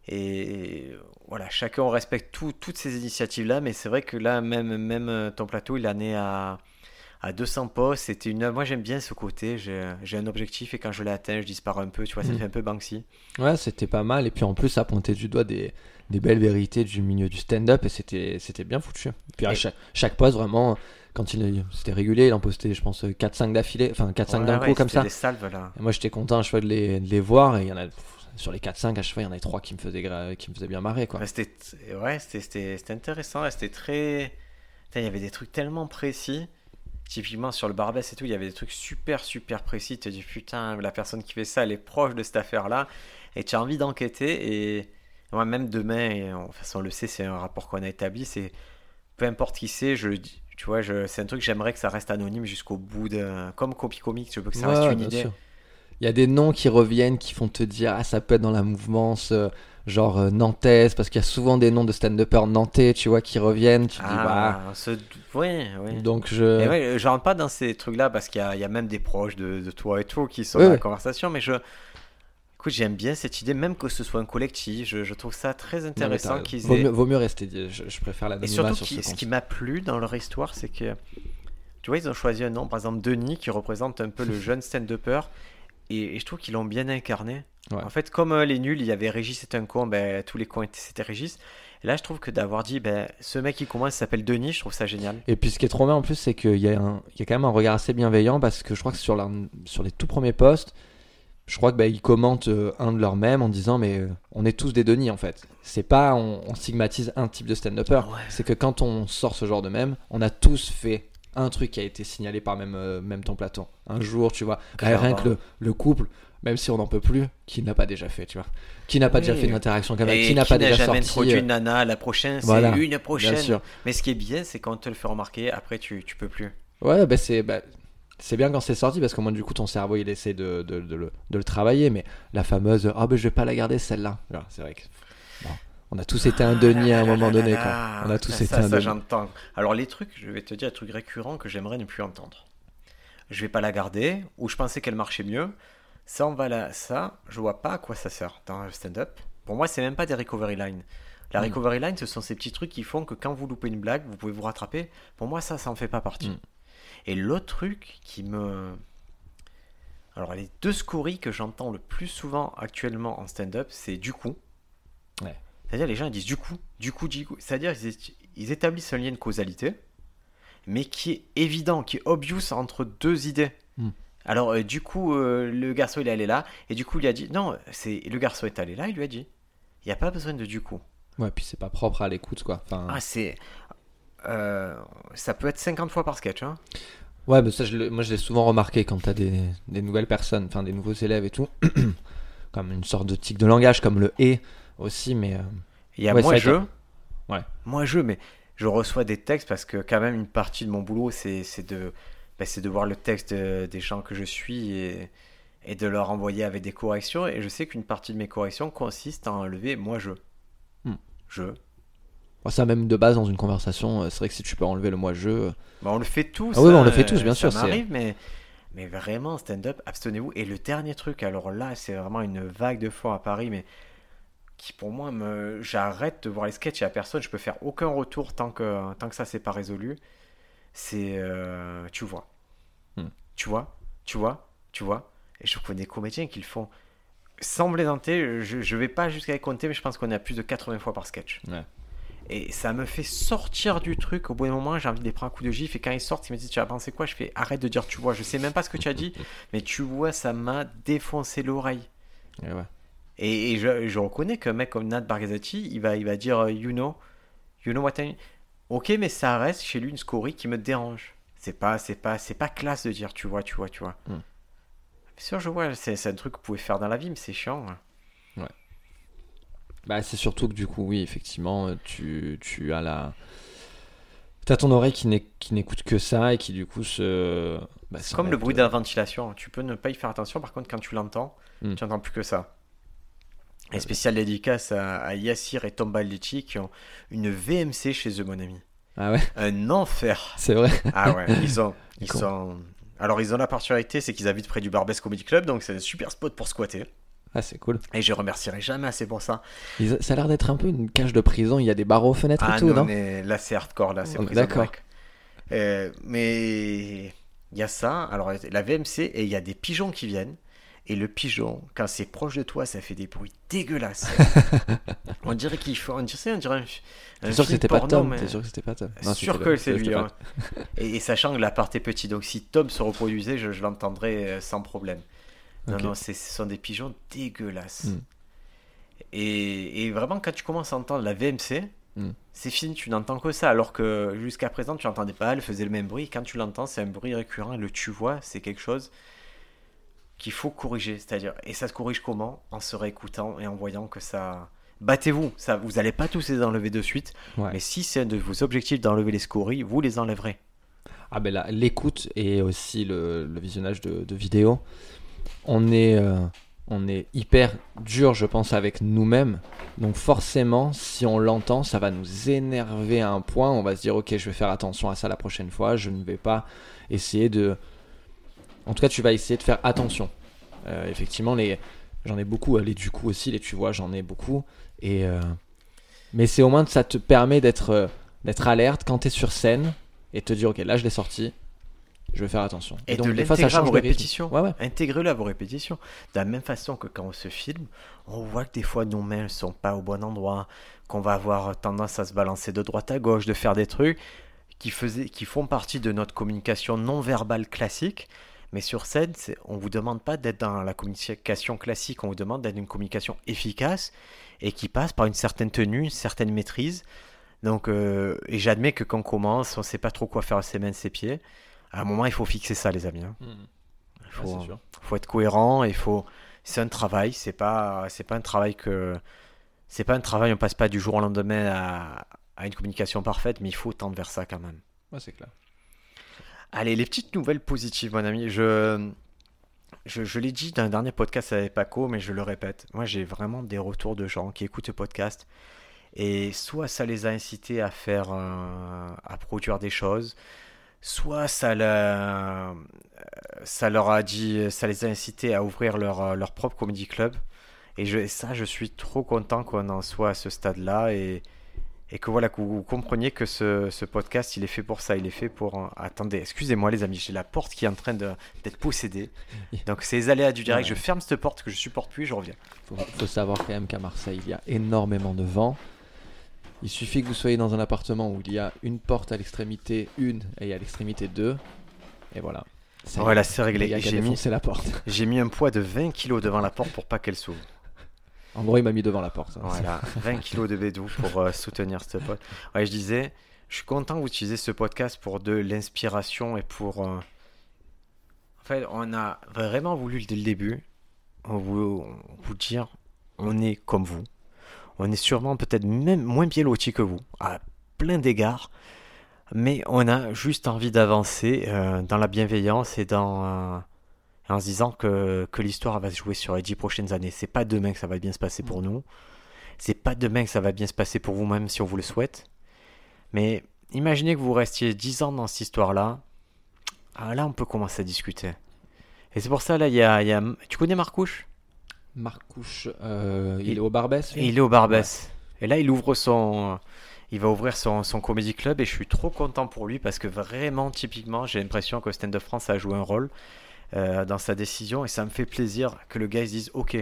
Et voilà, chacun on respecte tout- toutes ces initiatives-là, mais c'est vrai que là, même, même euh, ton plateau, il en est à, à 200 postes. C'était une... Moi, j'aime bien ce côté. J'ai un objectif et quand je l'ai atteint, je disparais un peu. Tu vois, ça Mhm. fait un peu Banksy. Ouais, c'était pas mal. Et puis en plus, ça pointait du doigt des, des belles vérités du milieu du stand-up et c'était c'était bien foutu. Puis à chaque, chaque poste, vraiment, quand il c'était régulier, il en postait, je pense, 4-5 d'affilée, enfin 4-5 Ouais, d'un ouais, coup comme ça. des salves là. Et moi, j'étais content à chaque fois de les, de les voir et il y en a, sur les 4-5, à chaque fois, il y en avait 3 qui me faisaient, qui me faisaient bien marrer, quoi. C'était ouais, c'était- intéressant, c'était très. Putain, Il y avait des trucs tellement précis. Typiquement sur le Barbès et tout, il y avait des trucs super super précis. Tu te dis putain, la personne qui fait ça, elle est proche de cette affaire-là. Et tu as envie d'enquêter. Et moi, même demain, et en- de toute façon, on le sait, c'est un rapport qu'on a établi. C'est peu importe qui c'est, je le dis. Tu vois, c'est un truc, j'aimerais que ça reste anonyme jusqu'au bout de. Comme copie comique, je veux que ça Ouais, reste une idée. sûr. Il y a des noms qui reviennent, qui font te dire, ah, ça peut être dans la mouvance, euh, genre euh, nantaise, parce qu'il y a souvent des noms de stand-uppers nantais, tu vois, qui reviennent. Tu te dis, Ah, ce... ouais, bah. ouais. Donc je. Et ouais, je rentre pas dans ces trucs-là parce qu'il y a, il y a même des proches de, de toi et tout qui sont Oui, dans la oui. conversation, mais je. Écoute, j'aime bien cette idée, même que ce soit un collectif, je, je trouve ça très intéressant qu'ils vaut, aient. mieux, vaut mieux rester. Je, je préfère Et l'anonymat surtout, sur qui- ce qui m'a plu dans leur histoire, c'est que. Tu vois, ils ont choisi un nom, par exemple Denis, qui représente un peu le <laughs> jeune stand-upper, et, et je trouve qu'ils l'ont bien incarné. Ouais. En fait, comme euh, les nuls, il y avait Régis c'est un con, ben, tous les cons étaient- c'était Régis. Et là, je trouve que d'avoir dit, ben, ce mec qui commence s'appelle Denis, je trouve ça génial. Et puis ce qui est trop bien en plus, c'est qu'il y, a y quand même un regard assez bienveillant parce que je crois que sur, sur les tout premiers posts, je crois que bah, ils commentent euh, un de leurs mêmes en disant mais euh, on est tous des Denis en fait. C'est pas on, on stigmatise un type de stand-upper. Ouais. C'est que quand on sort ce genre de même, on a tous fait un truc qui a été signalé par même, euh, même ton platon. Un jour, tu vois, rien que le, le couple, même si on n'en peut plus, qui n'a pas déjà fait, tu vois Qui n'a pas Oui. déjà fait une interaction comme Qui n'a pas déjà jamais sorti introduit euh, une nana, la prochaine, c'est voilà, une prochaine. Mais ce qui est bien, c'est quand on te le fait remarquer, après tu, tu peux plus. Ouais, bah c'est bah, c'est bien quand c'est sorti parce qu'au moins du coup ton cerveau il essaie de, de, de le, de le travailler, mais la fameuse ah ben je vais pas la garder celle-là. C'est vrai que bon, on a tous été un Denis à un moment donné quoi. On a tous ça, été ça, un ça, j'entends. Alors les trucs, je vais te dire des trucs récurrents que j'aimerais ne plus entendre. Je vais pas la garder, ou je pensais qu'elle marchait mieux. Ça, on va la... ça, je vois pas à quoi ça sert dans le stand-up. Pour moi, c'est même pas des recovery lines. La Mm. recovery line, ce sont ces petits trucs qui font que quand vous loupez une blague, vous pouvez vous rattraper. Pour moi, ça, ça en fait pas partie. Mm. Et l'autre truc qui me. Alors, les deux scories que j'entends le plus souvent actuellement en stand-up, c'est du coup. Ouais. C'est-à-dire, les gens ils disent du coup, du coup, du coup. C'est-à-dire, ils, établissent un lien de causalité, mais qui est évident, qui est obvious entre deux idées. Mm. Alors, euh, du coup, euh, le garçon, il est allé là, et du coup, il a dit. Non, c'est le garçon est allé là, il lui a dit. Il n'y a pas besoin de du coup. Ouais, puis c'est pas propre à l'écoute quoi. Enfin, Ah, c'est. Euh, ça peut être 50 fois par sketch. Hein. ouais, mais ça je le- moi je l'ai souvent remarqué quand t'as des, des nouvelles personnes, enfin des nouveaux élèves et tout, <coughs> comme une sorte de tic de langage comme le et aussi, mais euh, Il y a Ouais, moi je. Ouais. Moi je, mais je reçois des textes parce que quand même une partie de mon boulot c'est c'est de ben, c'est de voir le texte de- des gens que je suis et, et de leur envoyer avec des corrections et je sais qu'une partie de mes corrections consiste à enlever moi je. Hmm. Je. Ça même de base dans une conversation, euh, c'est vrai que si tu peux enlever le moi je, euh, Ben, on le fait tous. Ah oui, hein, on le fait tous, bien sûr, Ça m'arrive, mais mais vraiment stand-up, abstenez-vous. Et le dernier truc, alors là c'est vraiment une vague de fois à Paris, mais qui pour moi me j'arrête de voir les sketchs et à personne je peux faire aucun retour tant que tant que ça c'est pas résolu c'est euh, tu vois Hmm. tu vois tu vois tu vois et je connais des comédiens qui le font sans plaisanter, je, je vais pas jusqu'à les compter, mais je pense qu'on est à plus de 80 fois par sketch. Ouais. Et ça me fait sortir du truc. Au bout d'un moment, j'ai envie de les prendre un coup de gif. Et quand ils sortent, ils me disent Tu as pensé quoi? Je fais Arrête de dire tu vois. Je sais même pas ce que tu as dit, <laughs> mais tu vois, ça m'a défoncé l'oreille. Et ouais. Et, et je, je reconnais qu'un mec comme Nat Barghazati, il va, il va dire euh, You know, you know what I mean? Ok, mais ça reste chez lui une scorie qui me dérange. C'est pas, c'est pas, c'est pas classe de dire tu vois, tu vois, tu vois. Hmm. Bien sûr, je vois, c'est c'est un truc que vous pouvez faire dans la vie, mais c'est chiant. hein. Bah, c'est surtout que du coup, oui, effectivement, euh, tu, tu as la. T'as ton oreille qui n'écoute que ça et qui du coup se. bah, C'est comme le bruit euh, de la ventilation. Tu peux ne pas y faire attention, par contre, quand tu l'entends, Hmm. tu n'entends plus que ça. Et spécial dédicace à, à Yassir et Tomba Litchi qui ont une VMC chez eux, mon ami. Ah ouais, Un enfer. c'est vrai? Ah ouais, ils ont, <laughs> ils sont. Alors ils ont la particularité, c'est qu'ils habitent près du Barbès Comedy Club, donc c'est un super spot pour squatter. Ah, c'est cool. Et je remercierai jamais assez pour ça. Ils- Ça a l'air d'être un peu une cage de prison. Il y a des barreaux aux fenêtres Ah et tout, non, non mais là c'est hardcore, là c'est Oh, d'accord. Euh, mais il y a ça, alors la VMC, et il y a des pigeons qui viennent. Et le pigeon, quand c'est proche de toi, ça fait des bruits dégueulasses. <laughs> on dirait qu'il faut. On dirait, on dirait un, un T'es sûr que c'était pas Tom mais- T'es sûr que c'était pas Tom sûr c'était que c'est lui. hein. Et, et sachant que l'appart est petit, donc si Tom se reproduisait, je, je l'entendrais euh, sans problème. Non, non, ce sont des pigeons dégueulasses. Hmm. Et, et vraiment, quand tu commences à entendre la VMC, Hmm. c'est fini, tu n'entends que ça. Alors que jusqu'à présent, tu n'entendais pas, elle faisait le même bruit. Quand tu l'entends, c'est un bruit récurrent. Le tu vois, c'est quelque chose qu'il faut corriger. C'est-à-dire, et ça se corrige comment? En se réécoutant et en voyant que ça. Battez-vous, ça, vous n'allez pas tous les enlever de suite, Ouais. mais si c'est un de vos objectifs d'enlever les scories, vous les enlèverez. Ah ben là, l'écoute et aussi le, le visionnage de, de vidéos, on est, euh, on est hyper dur, je pense, avec nous-mêmes. Donc forcément, si on l'entend, ça va nous énerver à un point. On va se dire, ok, je vais faire attention à ça la prochaine fois. Je ne vais pas essayer de... En tout cas, tu vas essayer de faire attention. Euh, effectivement, j'en ai beaucoup. euh, Les du coup aussi, les tu vois, j'en ai beaucoup. Et Mais c'est au moins, ça te permet d'être d'être alerte quand tu es sur scène et te dire, ok, là je l'ai sorti, je vais faire attention. Et, donc, de des fois, ça change vos répétitions. Ouais, ouais. Intégrez-le à vos répétitions. De la même façon que quand on se filme, on voit que des fois nos mains ne sont pas au bon endroit, qu'on va avoir tendance à se balancer de droite à gauche, de faire des trucs qui, faisaient, qui font partie de notre communication non verbale classique. Mais sur scène, on ne vous demande pas d'être dans la communication classique, on vous demande d'être une communication efficace et qui passe par une certaine tenue, une certaine maîtrise. Donc, euh, et j'admets que quand on commence, on ne sait pas trop quoi faire à ses mains, ses pieds. À un moment, il faut fixer ça, les amis. hein. Il faut, c'est sûr. faut être cohérent. Il faut. C'est un travail. C'est pas. C'est pas un travail que. C'est pas un travail. On passe pas du jour au lendemain à, à une communication parfaite, mais il faut tendre vers ça quand même. Ouais, c'est clair. Allez, les petites nouvelles positives, mon ami. Je. Je, je l'ai dit dans un dernier podcast avec Paco, mais je le répète. Moi, j'ai vraiment des retours de gens qui écoutent le podcast. Et soit ça les a incités à faire. euh, à produire des choses. Soit ça, l'a- ça leur a dit. Ça les a incités à ouvrir leur, euh, leur propre comedy club. Et je, ça, je suis trop content qu'on en soit à ce stade-là. Et, et que voilà, que vous compreniez que ce, ce podcast, il est fait pour ça. Il est fait pour. euh, Attendez, excusez-moi, les amis, j'ai la porte qui est en train d'être possédée. <laughs> Donc, c'est les aléas du direct. Ouais. Je ferme cette porte que je supporte plus, je reviens. Faut, faut savoir quand même qu'à Marseille, il y a énormément de vent. Il suffit que vous soyez dans un appartement où il y a une porte à l'extrémité 1 et à l'extrémité 2. Et voilà. Voilà, c'est réglé. J'ai mis, la porte. j'ai mis un poids de 20 kilos devant la porte pour pas qu'elle s'ouvre. En gros, il m'a mis devant la porte. hein. Voilà, 20 <laughs> kilos de bédou pour euh, soutenir ce pote. Ouais, je disais, je suis content que vous utilisez ce podcast pour de l'inspiration et pour. euh, En fait, on a vraiment voulu dès le début on vous dire on est comme vous. On est sûrement peut-être même moins bien lotis que vous, à plein d'égards. Mais on a juste envie d'avancer euh, dans la bienveillance et dans. euh, en se disant que, que l'histoire va se jouer sur les dix prochaines années. C'est pas demain que ça va bien se passer pour nous. C'est pas demain que ça va bien se passer pour vous-même si on vous le souhaite. Mais imaginez que vous restiez 10 ans dans cette histoire-là. Ah, là, on peut commencer à discuter. Et c'est pour ça, là, il y a, il y a- Tu connais Marcouche? Marcouche, euh, il Il- est au Barbès il est au Barbès. Et là, il ouvre son. Il va ouvrir son, son comedy club et je suis trop content pour lui parce que vraiment, typiquement, j'ai l'impression que Stand Up France a joué un rôle euh, dans sa décision et ça me fait plaisir que le gars se dise Ok,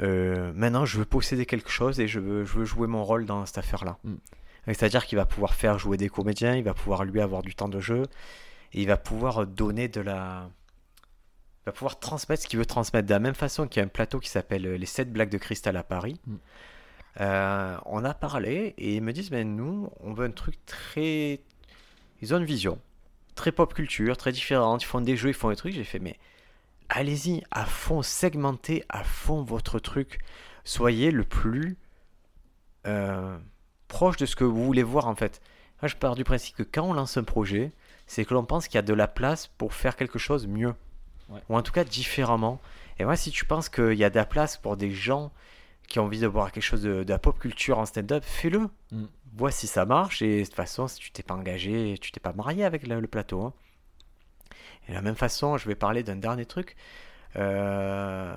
euh, maintenant je veux posséder quelque chose et je veux, je veux jouer mon rôle dans cette affaire-là. Mm. C'est-à-dire qu'il va pouvoir faire jouer des comédiens, il va pouvoir lui avoir du temps de jeu, et il va pouvoir donner de la... Va pouvoir transmettre ce qu'il veut transmettre. De la même façon qu'il y a un plateau qui s'appelle euh, Les 7 blagues de cristal à Paris. Mm. Euh, on a parlé et ils me disent, mais nous, on veut un truc très... Ils ont une vision très pop culture, très différente. Ils font des jeux, ils font des trucs. J'ai fait, mais allez-y, à fond, segmentez à fond votre truc. Soyez le plus euh, proche de ce que vous voulez voir en fait. Moi, je pars du principe que quand on lance un projet, c'est que l'on pense qu'il y a de la place pour faire quelque chose mieux. Ouais. Ou en tout cas différemment. Et moi, si tu penses qu'il y a de la place pour des gens qui ont envie de voir quelque chose de, de la pop culture en stand-up, fais-le. Mm. Vois si ça marche. Et de toute façon, si tu t'es pas engagé, tu t'es pas marié avec le, le plateau. hein. Et de la même façon, je vais parler d'un dernier truc. Euh,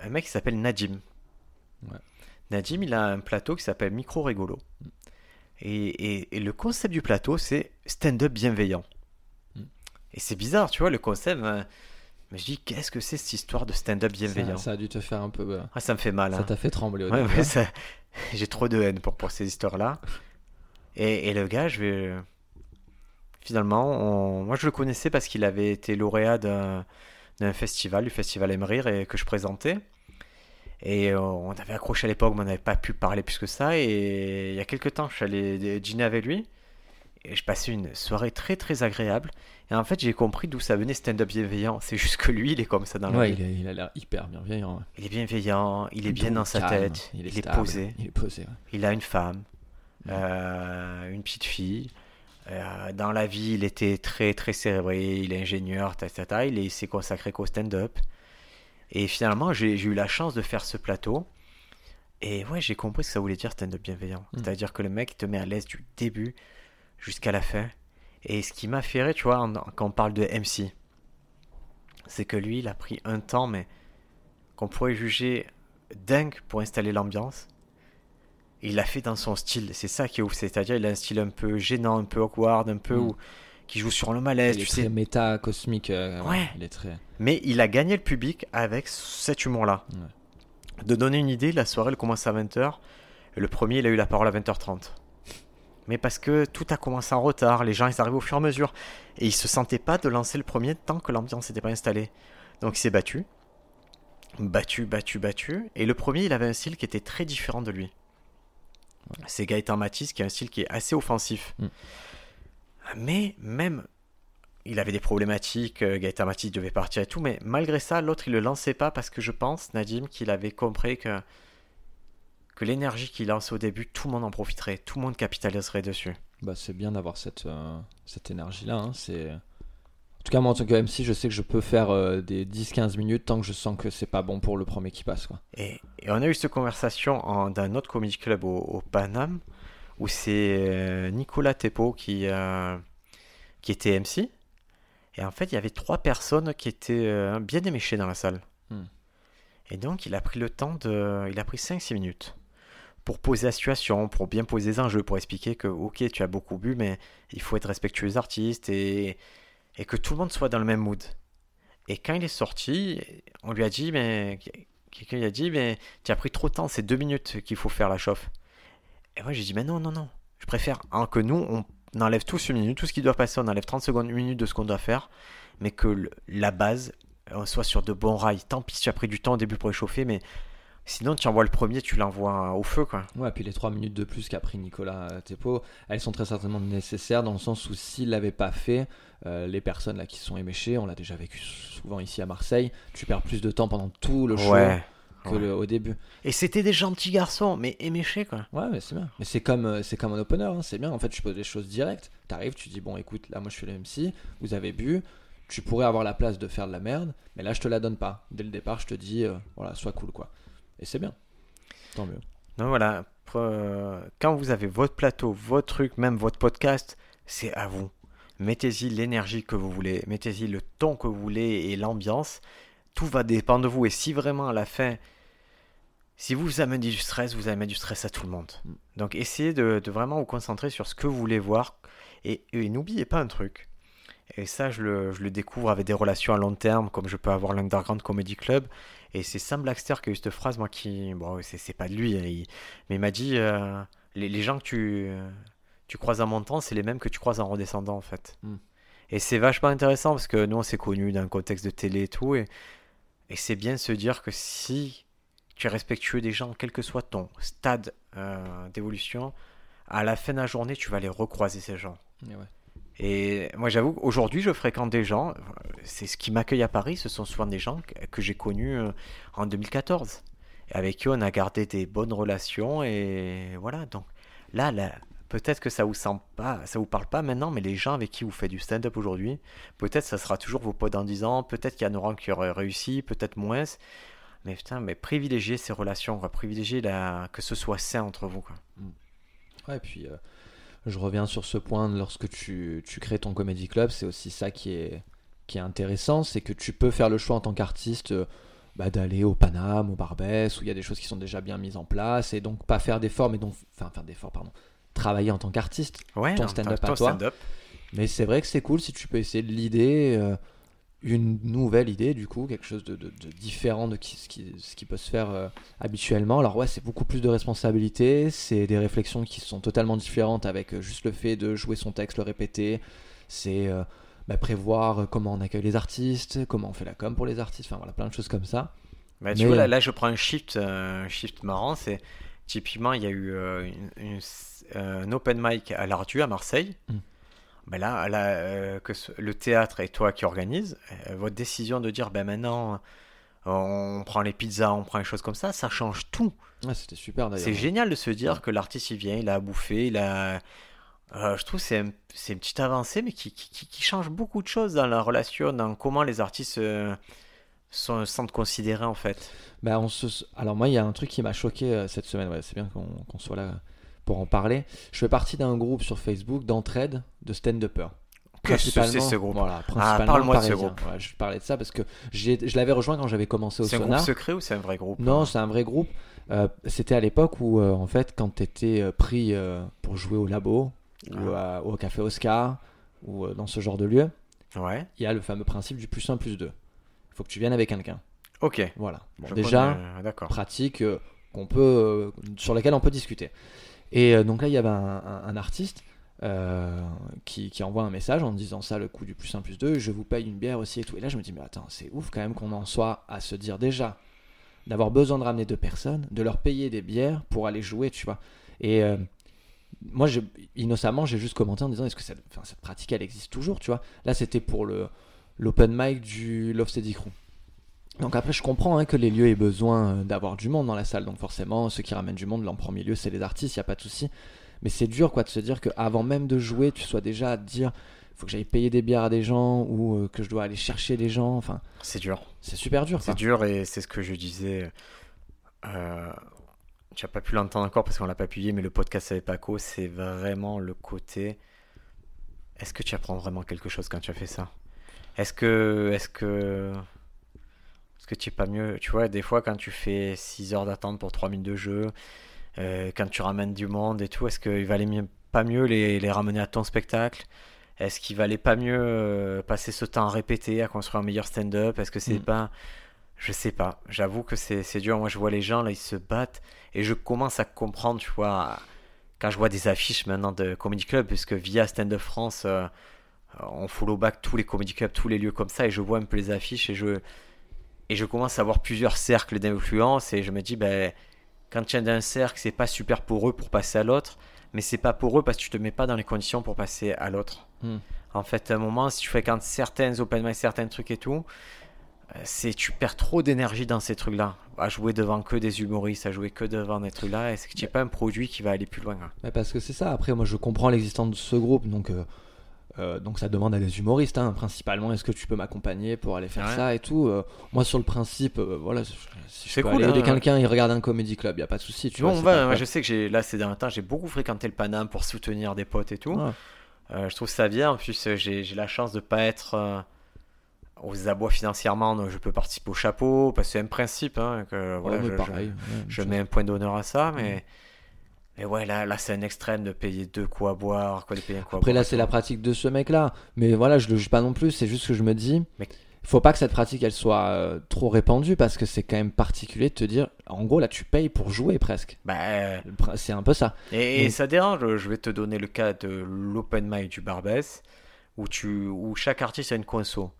un mec qui s'appelle Nadim. Ouais. Nadim, il a un plateau qui s'appelle Micro Rigolo. Et, et- et le concept du plateau, c'est stand-up bienveillant. Mm. Et c'est bizarre, tu vois, le concept. hein. Mais je dis, qu'est-ce que c'est cette histoire de stand-up bienveillant ça a dû te faire un peu. Ah, Ça me fait mal. Ça hein. t'a fait trembler Ouais, ouais, hein. ça- <laughs> J'ai trop de haine pour, pour ces histoires-là. Et, et le gars, je vais. Finalement, on- moi je le connaissais parce qu'il avait été lauréat d'un festival, du festival Emerir, et que je présentais. Et euh, on avait accroché à l'époque, mais on n'avait pas pu parler plus que ça. Et il y a quelques temps, je suis allé dîner avec lui. Et je passais une soirée très très agréable. Et en fait, j'ai compris d'où ça venait stand-up bienveillant. C'est juste que lui, il est comme ça dans la Ouais, vie. il, a l'air hyper bienveillant. ouais. Il est bienveillant, il est bien dans sa calme, tête, il est, stable, posé. Il est posé. ouais. Il a une femme, Mm. euh, une petite fille. Euh, dans la vie, il était très très cérébré, il est ingénieur, ta, ta, ta, il est- il s'est consacré qu'au stand-up. Et finalement, j'ai j'ai eu la chance de faire ce plateau. Et ouais, j'ai compris ce que ça voulait dire stand-up bienveillant. Mm. C'est-à-dire que le mec il te met à l'aise du début jusqu'à la fin. Et ce qui m'a fait rire, tu vois, quand on parle de MC, c'est que lui, il a pris un temps, mais qu'on pourrait juger dingue pour installer l'ambiance. Il l'a fait dans son style, c'est ça qui est ouf, c'est-à-dire il a un style un peu gênant, un peu awkward, un peu Mm. où, qui joue sur le malaise, Il est tu très sais. méta, cosmique. euh, Ouais. Il est très. Mais il a gagné le public avec cet humour-là. Ouais. De donner une idée, la soirée elle commence à 20h, le premier il a eu la parole à 20h30. Mais parce que tout a commencé en retard, les gens ils arrivent au fur et à mesure. Et il se sentait pas de lancer le premier tant que l'ambiance n'était pas installée. Donc il s'est battu. Battu, battu, battu. Et le premier il avait un style qui était très différent de lui. C'est Gaëtan Matisse qui a un style qui est assez offensif. Mm. Mais même, il avait des problématiques, euh, Gaëtan Matisse devait partir et tout, mais malgré ça, l'autre il le lançait pas parce que je pense, Nadim, qu'il avait compris que, que l'énergie qu'il lance au début, tout le monde en profiterait, tout le monde capitaliserait dessus. Bah, c'est bien d'avoir cette, euh, cette énergie-là. hein, C'est. En tout cas, moi, en tant que MC, je sais que je peux faire euh, des 10-15 minutes tant que je sens que c'est pas bon pour le premier qui passe. Quoi. Et, et on a eu cette conversation en- dans un autre comedy club au, au Paname, où c'est euh, Nicolas Tepo qui, euh, qui était MC. Et en fait, il y avait trois personnes qui étaient bien éméchées dans la salle. Hmm. Et donc, il a pris le temps de. Il a pris 5-6 minutes pour poser la situation, pour bien poser les enjeux, pour expliquer que, ok, tu as beaucoup bu, mais il faut être respectueux des artistes et, et que tout le monde soit dans le même mood. Et quand il est sorti, on lui a dit, mais quelqu'un lui a dit, mais tu as pris trop de temps, c'est deux minutes qu'il faut faire la chauffe. Et moi j'ai dit, mais non, non, non, je préfère hein, que nous, on enlève tous une minute, tout ce qui doit passer, on enlève 30 secondes, une minute de ce qu'on doit faire, mais que la base, on soit sur de bons rails. Tant pis si tu as pris du temps au début pour échauffer, mais sinon tu envoies le premier, tu l'envoies au feu, quoi. Ouais, puis les 3 minutes de plus qu'a pris Nicolas euh, Tepo, elles sont très certainement nécessaires dans le sens où s'il l'avait pas fait, euh, les personnes là qui sont éméchées, on l'a déjà vécu souvent ici à Marseille, tu perds plus de temps pendant tout le show Ouais. que ouais. le- au début. Et c'était des gentils garçons, mais éméchés, quoi. Ouais, mais c'est bien. Mais c'est comme, euh, c'est comme un opener, hein, c'est bien. En fait, tu poses des choses directes. T'arrives, tu dis, bon, écoute, là, moi, je suis le MC, vous avez bu, tu pourrais avoir la place de faire de la merde, mais là, je te la donne pas. Dès le départ, je te dis, euh, voilà, sois cool, quoi. Et c'est bien. Tant mieux. Donc voilà, quand vous avez votre plateau, votre truc, même votre podcast, c'est à vous. Mettez-y l'énergie que vous voulez, mettez-y le ton que vous voulez et l'ambiance. Tout va dépendre de vous. Et si vraiment à la fin, si vous amenez du stress, vous mettre du stress à tout le monde. Mm. Donc essayez de, de vraiment vous concentrer sur ce que vous voulez voir. Et, et n'oubliez pas un truc. Et ça, je le, je le découvre avec des relations à long terme, comme je peux avoir l'Underground Comedy Club. Et c'est Sam Blackster qui a eu cette phrase, moi, qui. Bon, c'est pas de lui, hein, il- mais il m'a dit euh, les, les gens que tu, tu croises en montant, c'est les mêmes que tu croises en redescendant, en fait. Hmm. Et c'est vachement intéressant parce que nous, on s'est connus d'un contexte de télé et tout. Et, et c'est bien de se dire que si tu es respectueux des gens, quel que soit ton stade euh, d'évolution, à la fin de la journée, tu vas les recroiser, ces gens. Et ouais. Et moi, j'avoue qu'aujourd'hui, je fréquente des gens. C'est ce qui m'accueille à Paris. Ce sont souvent des gens que, j'ai connus euh, en 2014. Et avec qui on a gardé des bonnes relations. Et voilà. Donc là, là peut-être que ça vous sent pas, ça vous parle pas maintenant, mais les gens avec qui vous faites du stand-up aujourd'hui, peut-être ça sera toujours vos potes dans 10 ans. Peut-être qu'il y en aura qui auraient réussi, peut-être moins. Mais putain, mais privilégiez ces relations, privilégiez la... que ce soit sain entre vous. Quoi. Ouais, et puis euh, je reviens sur ce point lorsque tu, tu crées ton comedy club, c'est aussi ça qui est, qui est intéressant, c'est que tu peux faire le choix en tant qu'artiste euh, bah, d'aller au Paname, au Barbès, où il y a des choses qui sont déjà bien mises en place, et donc pas faire d'efforts, mais donc, enfin faire d'efforts, pardon, travailler en tant qu'artiste. Ouais, Ton en stand-up à toi. Mais c'est vrai que c'est cool si tu peux essayer de l'idée, euh, une nouvelle idée du coup, quelque chose de, de- de différent de qui- ce, qui, ce qui peut se faire euh, habituellement. Alors ouais, c'est beaucoup plus de responsabilités, c'est des réflexions qui sont totalement différentes avec euh, juste le fait de jouer son texte, le répéter, c'est euh, bah, prévoir comment on accueille les artistes, comment on fait la com pour les artistes, enfin voilà, plein de choses comme ça. Bah, tu Mais- vois, là, là, je prends un shift, un shift marrant. C'est typiquement, il y a eu euh, une- une- un open mic à l'Ardu à Marseille. Mm. Ben là, là, euh, que le théâtre et toi qui organise, euh, votre décision de dire, ben maintenant, on prend les pizzas, on prend les choses comme ça, ça change tout. Ouais, c'était super d'ailleurs. C'est génial de se dire que l'artiste il vient, il a à bouffer, il a. Euh, je trouve que c'est un- une petite avancée, mais qui, qui, qui- qui change beaucoup de choses dans la relation, dans comment les artistes sont, sentent considérés en fait. Bah, on se... Alors moi, il y a un truc qui m'a choqué cette semaine, ouais, c'est bien qu'on qu'on soit là pour en parler. Je fais partie d'un groupe sur Facebook d'entraide de stand-uppers. Qu'est-ce que c'est ce groupe Voilà, Ah, principalement parle-moi de ce groupe. Voilà, je parlais de ça parce que j'ai- je l'avais rejoint quand j'avais commencé au C'est un groupe secret ou c'est un vrai groupe? Non, c'est un vrai groupe. Euh, C'était à l'époque où, euh, en fait, quand tu étais pris euh, pour jouer au labo ou Ah. à- au café Oscar ou dans ce genre de lieu, Ouais. il y a le fameux principe du plus 1 plus 2. Il faut que tu viennes avec quelqu'un. Ok. Voilà. Bon, déjà, connais- pratique qu'on peut, sur lesquelles on peut discuter. Et euh, donc là, il y avait un, artiste euh, qui, envoie un message en disant ça, le coup du plus 1 plus 2, je vous paye une bière aussi et tout. Et là, je me dis, mais attends, c'est ouf quand même qu'on en soit à se dire déjà d'avoir besoin de ramener deux personnes, de leur payer des bières pour aller jouer, tu vois. Et euh, moi, innocemment, j'ai juste commenté en disant, est-ce que cette, pratique, elle existe toujours, tu vois. Là, c'était pour le l'open mic du Love Steady Crew. Donc après, je comprends hein, que les lieux aient besoin euh, d'avoir du monde dans la salle. Donc forcément, ceux qui ramènent du monde, là, en premier lieu, c'est les artistes, il n'y a pas de souci. Mais c'est dur quoi de se dire qu'avant même de jouer, tu sois déjà à te dire, faut que j'aille payer des bières à des gens ou euh, que je dois aller chercher des gens. Enfin, C'est dur. c'est super dur. C'est dur et c'est ce que je disais. Euh, tu n'as pas pu l'entendre encore parce qu'on l'a pas publié, mais le podcast avec Paco, c'est vraiment le côté. Est-ce que tu apprends vraiment quelque chose quand tu as fait ça? Est-ce que. Est-ce que. Que tu es pas mieux Tu vois, des fois, quand tu fais 6 heures d'attente pour 3 minutes de jeu, euh, quand tu ramènes du monde et tout, est-ce qu'il valait mieux, pas mieux les, les ramener à ton spectacle? Est-ce qu'il valait pas mieux euh, passer ce temps à répéter, à construire un meilleur stand-up? Est-ce que c'est Mm. pas. Je sais pas. J'avoue que c'est dur. Moi, je vois les gens, là, ils se battent. Et je commence à comprendre, tu vois, quand je vois des affiches maintenant de Comedy Club, puisque via Stand Up France, euh, on follow back tous les Comedy Club, tous les lieux comme ça, et je vois un peu les affiches, et je, et je commence à voir plusieurs cercles d'influence, et je me dis, ben, quand tu es dans un cercle, c'est pas super pour eux pour passer à l'autre, mais c'est pas pour eux parce que tu te mets pas dans les conditions pour passer à l'autre. Hmm. En fait, à un moment, si tu fréquentes certaines open mic, certains trucs et tout, euh, c'est tu perds trop d'énergie dans ces trucs-là. À jouer devant que des humoristes, à jouer que devant des trucs-là, est-ce que tu n'es pas un produit qui va aller plus loin. Ouais, parce que c'est ça. Après, moi, je comprends l'existence de ce groupe, donc. euh, euh, donc ça demande à des humoristes, hein, principalement. Est-ce que tu peux m'accompagner pour aller faire Ouais. ça et tout Euh, Moi, sur le principe, euh, voilà, si je peux cool, aller aider hein, quelqu'un, il regarde un comédie club, y a pas de souci. Tu Tu vois, vois, on c'est va. pas- moi, je sais que j'ai là ces derniers temps, j'ai beaucoup fréquenté le Paname pour soutenir des potes et tout. Ouais. Je trouve ça bien. En plus, j'ai la chance de pas être aux abois financièrement, donc je peux participer au chapeau parce que c'est un principe. Hein, que, voilà, Ouais, pareil. je je- mets un point d'honneur à ça, mais Et ouais, là, là c'est un extrême de payer deux coups à boire, quoi, de payer un à Après, boire. là, c'est la pratique de ce mec-là. Mais voilà, je le juge pas non plus. C'est juste que je me dis, Mais- faut pas que cette pratique, elle soit euh, trop répandue parce que c'est quand même particulier de te dire, en gros, là, tu payes pour jouer presque. Bah, euh, C'est un peu ça. et, ça dérange, je vais te donner le cas de l'open mic du Barbès, où, tu, où chaque artiste a une conso.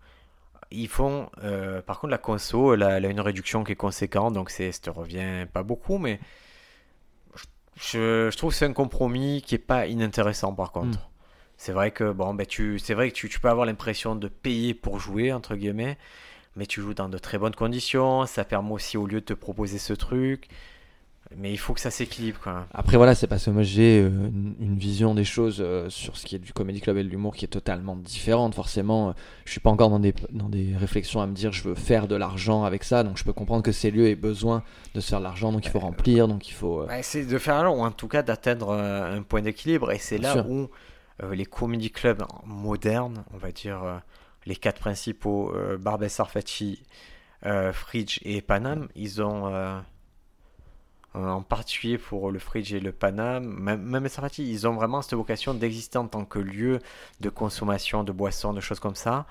Ils font, euh, par contre, la conso, elle a, elle a une réduction qui est conséquente, donc c'est, ça te revient pas beaucoup, mais je, je trouve que c'est un compromis qui est pas inintéressant par contre. Mm. C'est vrai que bon, ben tu, c'est vrai que tu, tu peux avoir l'impression de payer pour jouer entre guillemets, mais tu joues dans de très bonnes conditions. Ça permet aussi au lieu de te proposer ce truc, mais il faut que ça s'équilibre quoi. Après, voilà, c'est parce que moi, j'ai euh, une, une vision des choses euh, sur ce qui est du comédie club et de l'humour qui est totalement différente. Forcément, euh, je suis pas encore dans des, dans des réflexions à me dire je veux faire de l'argent avec ça. Donc, je peux comprendre que ces lieux aient besoin de se faire de l'argent. Donc, il faut remplir. Donc, il faut. euh, c'est de faire alors, ou en tout cas d'atteindre euh, un point d'équilibre, et c'est là sûr. où euh, les comédie clubs modernes, on va dire euh, les quatre principaux, euh, Barbès Sarfati, euh, Fridge et Panam, ils ont en particulier pour le Fridge et le Panam, même, Sarfati, ils ont vraiment cette vocation d'exister en tant que lieu de consommation de boissons, de choses comme ça,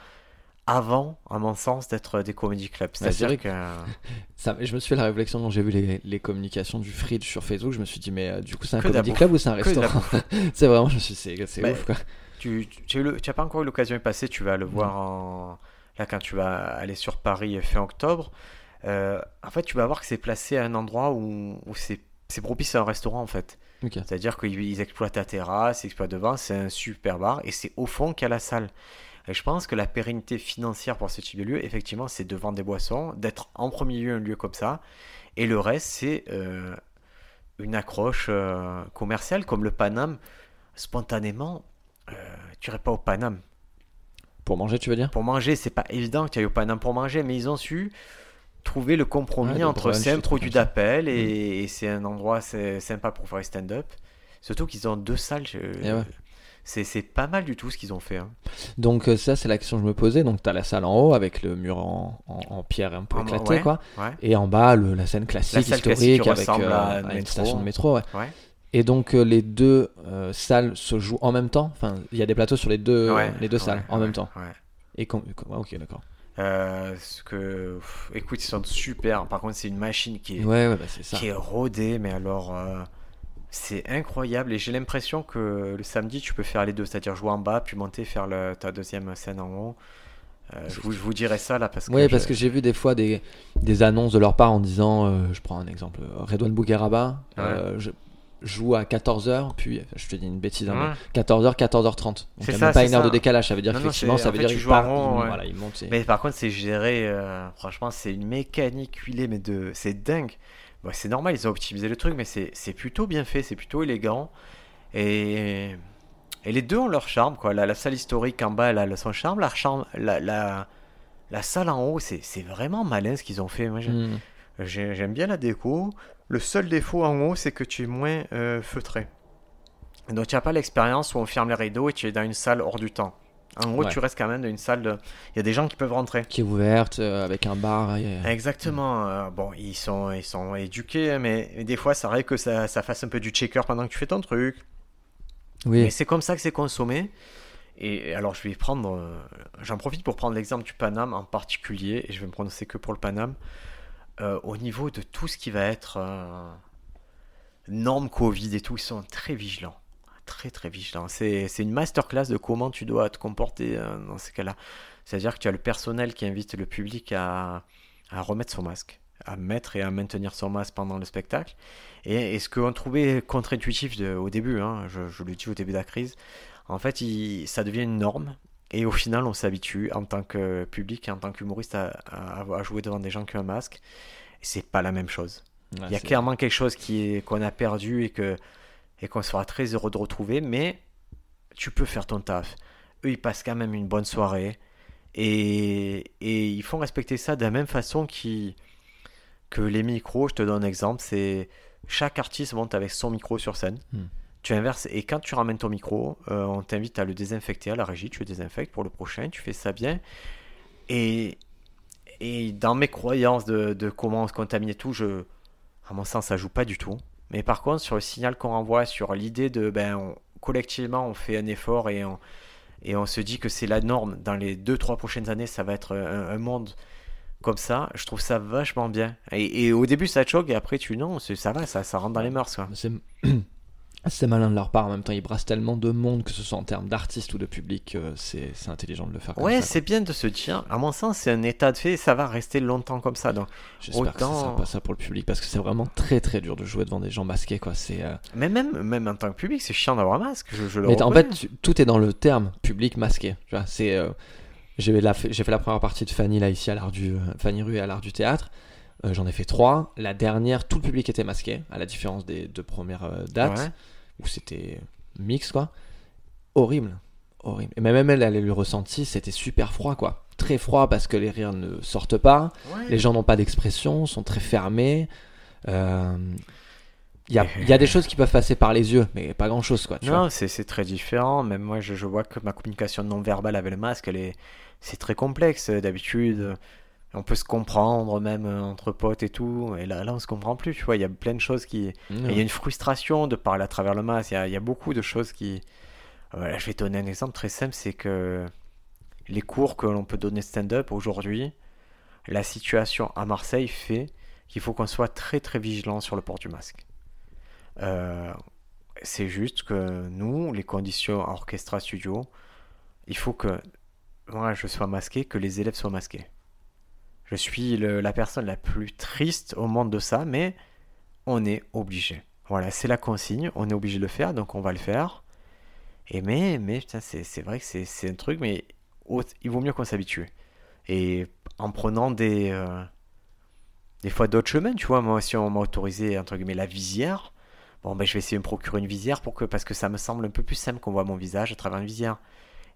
avant, à mon sens, d'être des comédie clubs. c'est C'est-à-dire vrai que <laughs> Ça, je me suis fait la réflexion quand j'ai vu les, les communications du Fridge sur Facebook. Je me suis dit, mais euh, du coup, c'est un Que comedy club ou c'est un restaurant <laughs> C'est vraiment, je me suis dit, c'est Bah, ouf quoi. Tu, tu, tu as eu le- tu as pas encore eu l'occasion de passer, tu vas le voir en... là quand tu vas aller sur Paris fin octobre. Euh, en fait, tu vas voir que c'est placé à un endroit où, où c'est propice à un restaurant en fait. C'est-à-dire qu'ils ils exploitent la terrasse, ils exploitent devant, c'est un super bar et c'est au fond qu'il y a la salle. Et je pense que la pérennité financière pour ce type de lieu, effectivement, c'est de vendre des boissons, d'être en premier lieu un lieu comme ça. Et le reste, c'est euh, une accroche euh, commerciale comme le Paname. Spontanément, euh, tu irais pas au Paname. Pour manger, tu veux dire? Pour manger, c'est pas évident que tu ailles au Paname pour manger, mais ils ont su trouver le compromis Ouais, entre c'est un produit d'appel et, et c'est un endroit sympa pour faire stand-up. Surtout qu'ils ont deux salles. je- Et ouais. C'est pas mal du tout ce qu'ils ont fait. hein. Donc, euh, ça, c'est la question que je me posais. Donc, t'as la salle en haut avec le mur en, en- en pierre un peu En- éclaté, ouais. quoi. Et en bas, le- la scène classique, La historique, classique avec euh, à à une station de métro. Et donc, euh, les deux euh, salles se jouent en même temps Enfin, il y a des plateaux sur les deux, les deux salles en même temps. Et ok, d'accord. Euh, ce que, pff, écoute, ils sont super. Par contre, c'est une machine qui est, Ouais, ouais, bah, ça. qui est rodée, mais alors, euh, c'est incroyable. Et j'ai l'impression que le samedi, tu peux faire les deux, c'est-à-dire jouer en bas, puis monter, faire le- ta deuxième scène en haut. Euh, je, vous, je vous dirai ça là parce que. Oui, parce que j'ai vu des fois des, des annonces de leur part en disant, je prends un exemple, Redouane Bougueraba je joue à 14h, puis je te dis une bêtise, hein, Ouais. mais 14h, 14h30. Donc il C'est n'y a ça, même pas une heure ça. de décalage, ça veut dire Non, non, qu'effectivement, c'est- ça veut fait, dire qu'il part, rond, il, ouais. voilà, il monte. et- Mais par contre, c'est géré. euh, franchement, c'est une mécanique huilée, mais de, c'est dingue. Bon, c'est normal, ils ont optimisé le truc, mais c'est, c'est plutôt bien fait, c'est plutôt élégant. Et, et les deux ont leur charme, quoi. La, la salle historique en bas, elle a son charme. La, charme, la, la, la salle en haut, c'est, c'est vraiment malin ce qu'ils ont fait. Moi, j'ai- Hmm. J'ai- j'aime bien la déco. Le seul défaut en haut, c'est que tu es moins euh, feutré. Donc, tu n'as pas l'expérience où on ferme les rideaux et tu es dans une salle hors du temps. En haut, Ouais. tu restes quand même dans une salle. de- Il y a des gens qui peuvent rentrer. Qui est ouverte, euh, avec un bar. et- Exactement. euh, bon, ils sont, ils sont éduqués, mais, des fois, ça arrive que ça, ça fasse un peu du checker pendant que tu fais ton truc. Oui, Mais c'est comme ça que c'est consommé. Et alors, je vais prendre. euh, J'en profite pour prendre l'exemple du Paname en particulier, et je vais me prononcer que pour le Paname. Euh, au niveau de tout ce qui va être euh, normes Covid et tout, ils sont très vigilants. Très, très vigilants. C'est une masterclass de comment tu dois te comporter euh, dans ces cas-là. C'est-à-dire que tu as le personnel qui invite le public à, à remettre son masque, à mettre et à maintenir son masque pendant le spectacle. Et, et ce qu'on trouvait contre-intuitif au début, hein, je, le dis au début de la crise, en fait, ça devient une norme. Et au final, on s'habitue en tant que public, en tant qu'humoriste, à, à, à jouer devant des gens qui ont un masque. Et c'est pas la même chose. Ouais, Il y a clairement quelque chose qui est qu'on a perdu et que et qu'on sera très heureux de retrouver, mais tu peux faire ton taf. Eux, ils passent quand même une bonne soirée et, et ils font respecter ça de la même façon qui que les micros. Je te donne un exemple, c'est chaque artiste monte avec son micro sur scène. Hmm. Tu inverses et quand tu ramènes ton micro, euh, on t'invite à le désinfecter à la régie. Tu le désinfectes pour le prochain, tu fais ça bien. Et et dans mes croyances de, de comment se contaminer tout, je, à mon sens, ça joue pas du tout. Mais par contre, sur le signal qu'on envoie, sur l'idée de ben, on- collectivement, on fait un effort et on, et on se dit que c'est la norme. Dans les 2-3 prochaines années, ça va être un, un monde comme ça. Je trouve ça vachement bien. Et, et au début, ça te choque et après, tu non, ça va, ça, ça rentre dans les mœurs. Quoi. <clears throat> C'est malin de leur part. En même temps, ils brassent tellement de monde, que ce soit en termes d'artistes ou de public, euh, c'est intelligent de le faire comme Ouais, c'est bien de se dire, à mon sens, c'est un état de fait, ça va rester longtemps comme ça. Donc, J'espère que ça autant- sera pas ça pour le public parce que c'est vraiment très très dur de jouer devant des gens masqués quoi. C'est. euh, mais même, même en tant que public, c'est chiant d'avoir un masque. Je, je le Mais en fait, tu- tout est dans le terme public masqué. Tu vois, c'est. euh, J'ai fait la première partie de Fanny là ici à l'art du Fanny Rue à l'art du théâtre. Euh, J'en ai fait trois. La dernière, tout le public était masqué, à la différence des deux premières euh, dates Ouais. Où c'était mix quoi. Horrible, horrible. Et même elle, elle le ressenti, c'était super froid quoi. Très froid parce que les rires ne sortent pas. Ouais. Les gens n'ont pas d'expression, sont très fermés. Euh, Il y, a, y a des choses qui peuvent passer par les yeux, mais pas grand chose quoi. Tu. Non, c'est c'est très différent. Même moi, je, je vois que ma communication non verbale avec le masque, elle est, c'est très complexe. D'habitude, on peut se comprendre même euh, entre potes et tout. Et là, là, on se comprend plus. Tu vois, il y a plein de choses qui. Il y a une frustration de parler à travers le masque. Il y a, il y a beaucoup de choses qui. Voilà, je vais donner un exemple très simple, c'est que les cours que l'on peut donner stand-up aujourd'hui, la situation à Marseille fait qu'il faut qu'on soit très très vigilant sur le port du masque. Euh, c'est juste que nous, les conditions orchestra studio, il faut que moi je sois masqué, que les élèves soient masqués. Je suis la personne la plus triste au monde de ça, mais on est obligé. Voilà, c'est la consigne, on est obligé de le faire, donc on va le faire. Et mais, mais c'est vrai que c'est un truc, mais il vaut mieux qu'on s'habitue. Et en prenant des, euh, des fois d'autres chemins, tu vois, moi si on m'a autorisé, entre guillemets, la visière, bon ben je vais essayer de me procurer une visière pour que, parce que ça me semble un peu plus simple qu'on voit mon visage à travers une visière.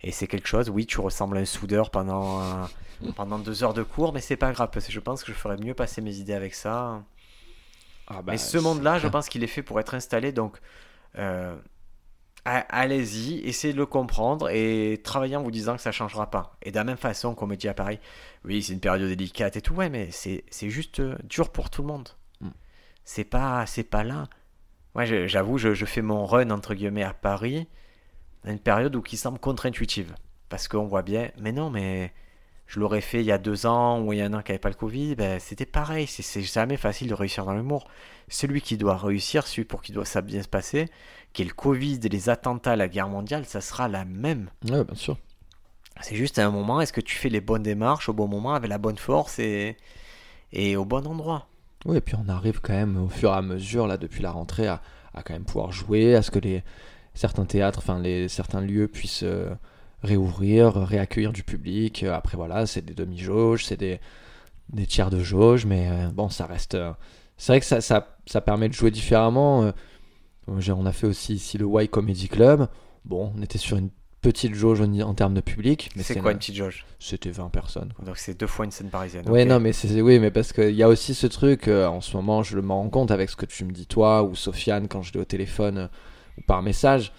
Et c'est quelque chose, oui, tu ressembles à un soudeur pendant, euh, pendant deux heures de cours, mais c'est pas grave, parce que je pense que je ferais mieux passer mes idées avec ça. Ah bah, Mais ce monde-là, je pense qu'il est fait pour être installé, donc euh, allez-y, essayez de le comprendre et travaillez en vous disant que ça changera pas. Et de la même façon qu'on me dit à Paris, oui, c'est une période délicate et tout, ouais, mais c'est juste euh, dur pour tout le monde. Mm. C'est pas, c'est pas là. Moi, j'avoue, je, je fais mon run entre guillemets à Paris une période où qui semble contre-intuitive. Parce qu'on voit bien, mais non, mais je l'aurais fait il y a deux ans ou il y a un an qui avait pas le Covid, ben, c'était pareil. C'est- C'est jamais facile de réussir dans l'humour. Celui qui doit réussir, celui pour qui doit ça bien se passer, qui est le Covid, les attentats, la guerre mondiale, ça sera la même. Ouais, bien sûr. C'est juste à un moment, est-ce que tu fais les bonnes démarches au bon moment, avec la bonne force et, et au bon endroit? Oui, et puis on arrive quand même au fur et à mesure, là, depuis la rentrée, à, à quand même pouvoir jouer, à ce que les certains théâtres, enfin les certains lieux puissent euh, réouvrir, réaccueillir du public. Euh, Après, voilà, c'est des demi-jauges, c'est des, des tiers de jauge, mais euh, bon, ça reste. euh, c'est vrai que ça, ça, ça permet de jouer différemment. on a fait aussi ici le Y Comedy Club. Bon, on était sur une petite jauge en, en termes de public, mais C'est quoi une- petite jauge? C'était 20 personnes. quoi. Donc c'est deux fois une scène parisienne. Ouais, non, mais c'est oui, mais parce qu'il y a aussi ce truc en ce moment, je le me rends compte avec ce que tu me dis toi ou Sofiane quand je l'ai au téléphone ou par message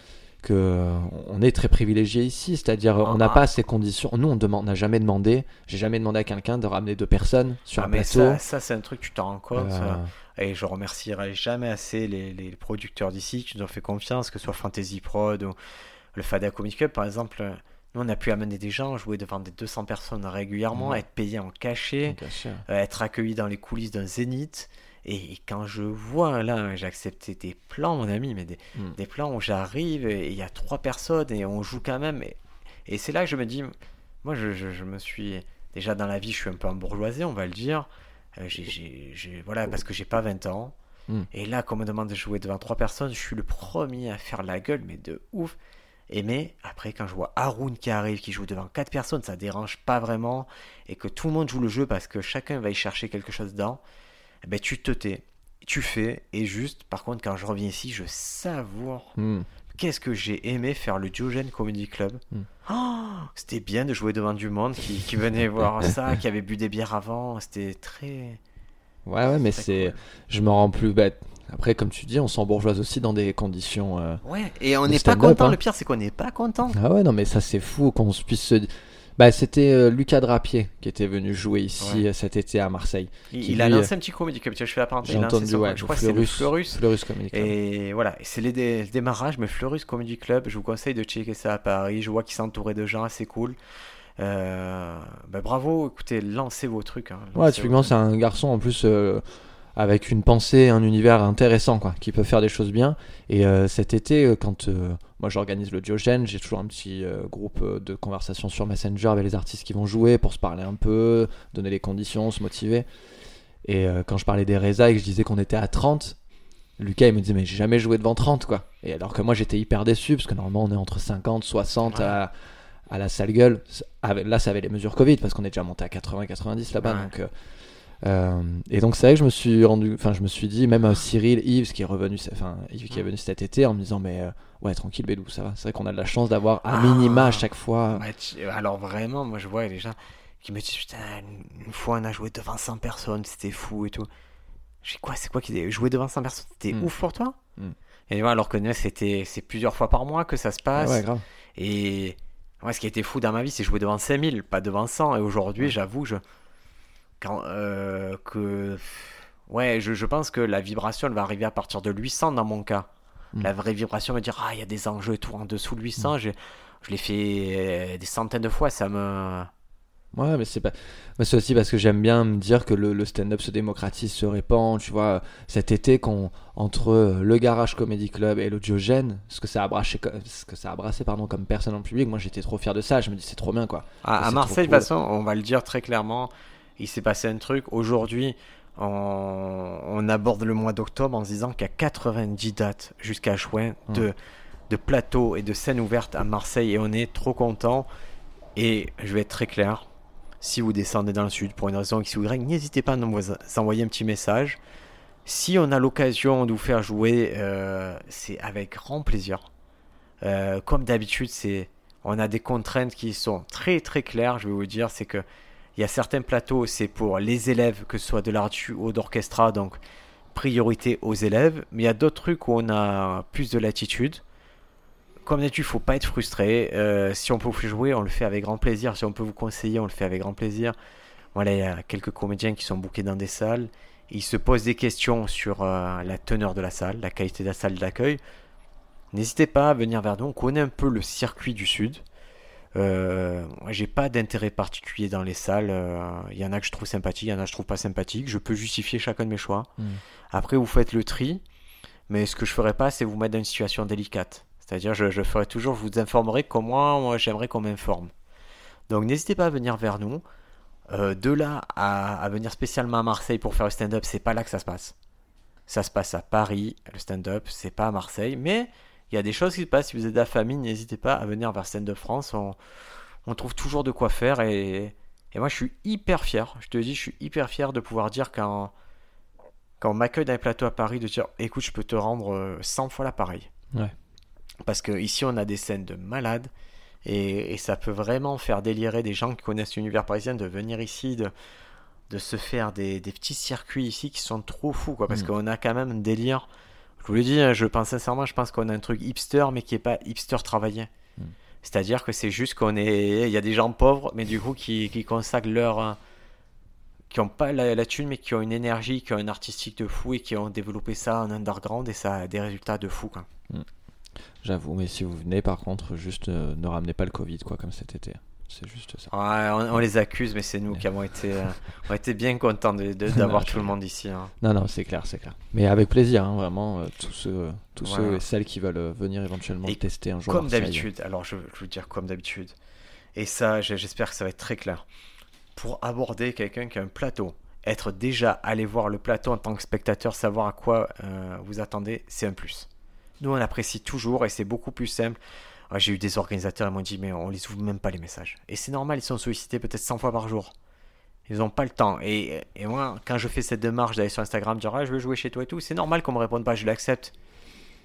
que euh, on est très privilégié ici, c'est-à-dire euh, on n'a Ah. pas ces conditions. Nous, on demande, n'a jamais demandé, j'ai jamais demandé à quelqu'un de ramener deux personnes sur Ah, un mais plateau. ça, ça, c'est un truc tu t'en rends compte. Euh. Et je remercierai jamais assez les, les producteurs d'ici qui nous ont fait confiance, que ce soit Fantasy Prod ou le Fada Comic Club par exemple. Nous, on a pu amener des gens, jouer devant des 200 personnes régulièrement, Mhm. être payés en cachet, euh, être accueillis dans les coulisses d'un zénith. Et, quand je vois, là, j'ai accepté des plans, mon ami, mais des, Mm. des plans où j'arrive et il y a trois personnes et on joue quand même. Et, et c'est là que je me dis, moi, je, je- je me suis. Déjà dans la vie, je suis un peu embourgeoisé, on va le dire. Euh, voilà, parce que j'ai pas 20 ans. Mm. Et là, qu'on me demande de jouer devant trois personnes, je suis le premier à faire la gueule, mais de ouf. Et mais après, quand je vois Haroun qui arrive, qui joue devant quatre personnes, ça dérange pas vraiment. Et que tout le monde joue le jeu parce que chacun va y chercher quelque chose dedans. Eh Ben, tu te tais, tu fais. Et juste, par contre, quand je reviens ici, je savoure Mm. qu'est-ce que j'ai aimé faire le Diogène Comedy Club. Mm. Oh, c'était bien de jouer devant du monde qui, qui venait voir <laughs> ça, qui avait bu des bières avant. C'était très. Ouais, ouais, mais c'est, cool. je me rends plus bête. Après, comme tu dis, on s'embourgeoise aussi dans des conditions. euh, Ouais, et on n'est pas content. hein. Le pire, c'est qu'on n'est pas content. Ah ouais, non, mais ça c'est fou qu'on se puisse se. Bah, c'était euh, Lucas Drapier qui était venu jouer ici Ouais. euh, cet été à Marseille. Il, a lancé un petit comédie club. Je fais la parenthèse. J'ai entendu, ouais, je le crois que c'est le Fleurus. Fleurus. Comedy Club. Et voilà, c'est les dé- le démarrage, mais Fleurus Comedy Club, je vous conseille de checker ça à Paris. Je vois qu'il s'entourait de gens assez cool. Euh, bah, bravo, écoutez, lancez vos trucs. hein. Ouais, typiquement, c'est un garçon en plus euh, avec une pensée, un univers intéressant, quoi, qui peut faire des choses bien. Et euh, cet été, euh, quand euh, moi j'organise le Diogène, j'ai toujours un petit euh, groupe de conversation sur Messenger avec les artistes qui vont jouer pour se parler un peu, donner les conditions, se motiver. Et quand je parlais des Reza et que je disais qu'on était à 30, Lucas il me disait mais j'ai jamais joué devant 30 quoi. Et alors que moi j'étais hyper déçu parce que normalement on est entre 50, 60 à, à la salle gueule. Là ça avait les mesures Covid parce qu'on est déjà monté à 80, 90 là-bas. Ouais. Donc, euh, et donc c'est vrai que je me suis rendu, enfin je me suis dit même euh, Cyril, Yves qui est revenu, enfin Yves qui est venu cet été en me disant mais euh, ouais tranquille Bédou ça va. C'est vrai qu'on a de la chance d'avoir à Ah. minima à chaque fois. Ouais, tu- alors vraiment, moi je vois les gens qui me disent putain, une fois on a joué devant 100 personnes, c'était fou et tout. Je dis quoi, c'est quoi qui jouer devant 100 personnes, c'était Mm. ouf pour toi? Mm. Et voilà, alors que nous, c'était c'est plusieurs fois par mois que ça se passe. Ouais, grave. Et ouais, ce qui a été fou dans ma vie, c'est jouer devant 5000, pas devant 100. Et aujourd'hui, Ouais. j'avoue, je quand euh, que ouais, je, je pense que la vibration elle va arriver à partir de 800 dans mon cas. Mm. La vraie vibration me dire ah il y a des enjeux et tout en dessous de 800. Je, je l'ai fait euh, des centaines de fois, ça me Ouais, mais c'est pas. mais c'est aussi parce que j'aime bien me dire que le, le stand-up se démocratise, se répand. Tu vois, cet été, qu'on, entre le Garage Comedy Club et le Diogène, ce que ça a brassé, ce que ça a brassé pardon, comme personne en public, moi j'étais trop fier de ça. Je me dis, c'est trop bien quoi. À, à Marseille, de toute façon, on va le dire très clairement, il s'est passé un truc. Aujourd'hui, on, on aborde le mois d'octobre en se disant qu'il y a 90 dates jusqu'à juin de, de plateaux et de scènes ouvertes à Marseille et on est trop content. Et je vais être très clair, si vous descendez dans le sud pour une raison X ou Y, n'hésitez pas à nous envoyer un petit message. Si on a l'occasion de vous faire jouer, euh, c'est avec grand plaisir. Euh, comme d'habitude, c'est on a des contraintes qui sont très très claires, je vais vous dire, c'est que il y a certains plateaux, c'est pour les élèves, que ce soit de l'artu ou d'orchestra, donc priorité aux élèves, mais il y a d'autres trucs où on a plus de latitude. Comme d'habitude, il faut pas être frustré. Euh, si on peut vous jouer, on le fait avec grand plaisir. Si on peut vous conseiller, on le fait avec grand plaisir. Voilà, il y a quelques comédiens qui sont bookés dans des salles. Ils se posent des questions sur euh, la teneur de la salle, la qualité de la salle d'accueil. N'hésitez pas à venir vers nous. On connaît un peu le circuit du Sud. Euh, j'ai pas d'intérêt particulier dans les salles. Euh, Il y en a que je trouve sympathiques, il y en a que je trouve pas sympathiques. Je peux justifier chacun de mes choix. Mm. Après, vous faites le tri. Mais ce que je ferai pas, c'est vous mettre dans une situation délicate. C'est-à-dire, je, je ferai toujours, je vous informerai comment moi j'aimerais qu'on m'informe. Donc, n'hésitez pas à venir vers nous. Euh, de là à, à venir spécialement à Marseille pour faire le stand-up, c'est pas là que ça se passe. Ça se passe à Paris, le stand-up, c'est pas à Marseille. Mais il y a des choses qui se passent. Si vous êtes de la famille, n'hésitez pas à venir vers Stand Up France. On, on trouve toujours de quoi faire. Et, et moi, je suis hyper fier. Je te dis, je suis hyper fier de pouvoir dire quand, quand on m'accueille dans les plateaux à Paris, de dire écoute, je peux te rendre euh, 100 fois l'appareil. Ouais. Parce que ici, on a des scènes de malades. Et, et ça peut vraiment faire délirer des gens qui connaissent l'univers parisien de venir ici, de, de se faire des, des petits circuits ici qui sont trop fous. Quoi, parce Mm. qu'on a quand même un délire. Je vous le dis, je pense sincèrement, je pense qu'on a un truc hipster, mais qui est pas hipster travaillé. Mm. C'est-à-dire que c'est juste qu'on est. Il y a des gens pauvres, mais du coup, qui, qui consacrent leur. euh, qui ont pas la, la thune, mais qui ont une énergie, qui ont un artistique de fou et qui ont développé ça en underground et ça a des résultats de fou. Quoi. J'avoue, mais si vous venez par contre, juste euh, ne ramenez pas le Covid quoi, comme cet été. C'est juste ça. Ouais, on, on les accuse, mais c'est nous qui avons été, euh, on été bien contents <laughs> d'avoir tout le monde ici. hein. Non, non, c'est clair, c'est clair. Mais avec plaisir, hein, vraiment, euh, tous ceux, tous Voilà. ceux et celles qui veulent euh, venir éventuellement Et tester un jour. Comme d'habitude, alors je, je veux dire comme d'habitude. Et ça, j'espère que ça va être très clair. Pour aborder quelqu'un qui a un plateau, être déjà allé voir le plateau en tant que spectateur, savoir à quoi euh, vous attendez, c'est un plus. Nous, on apprécie toujours et c'est beaucoup plus simple. Ouais, J'ai eu des organisateurs, ils m'ont dit, mais on les ouvre même pas les messages. Et c'est normal, ils sont sollicités peut-être 100 fois par jour. Ils n'ont pas le temps. Et, et moi, quand je fais cette démarche d'aller sur Instagram, dire, ah, je veux jouer chez toi et tout, c'est normal qu'on me réponde pas, je l'accepte.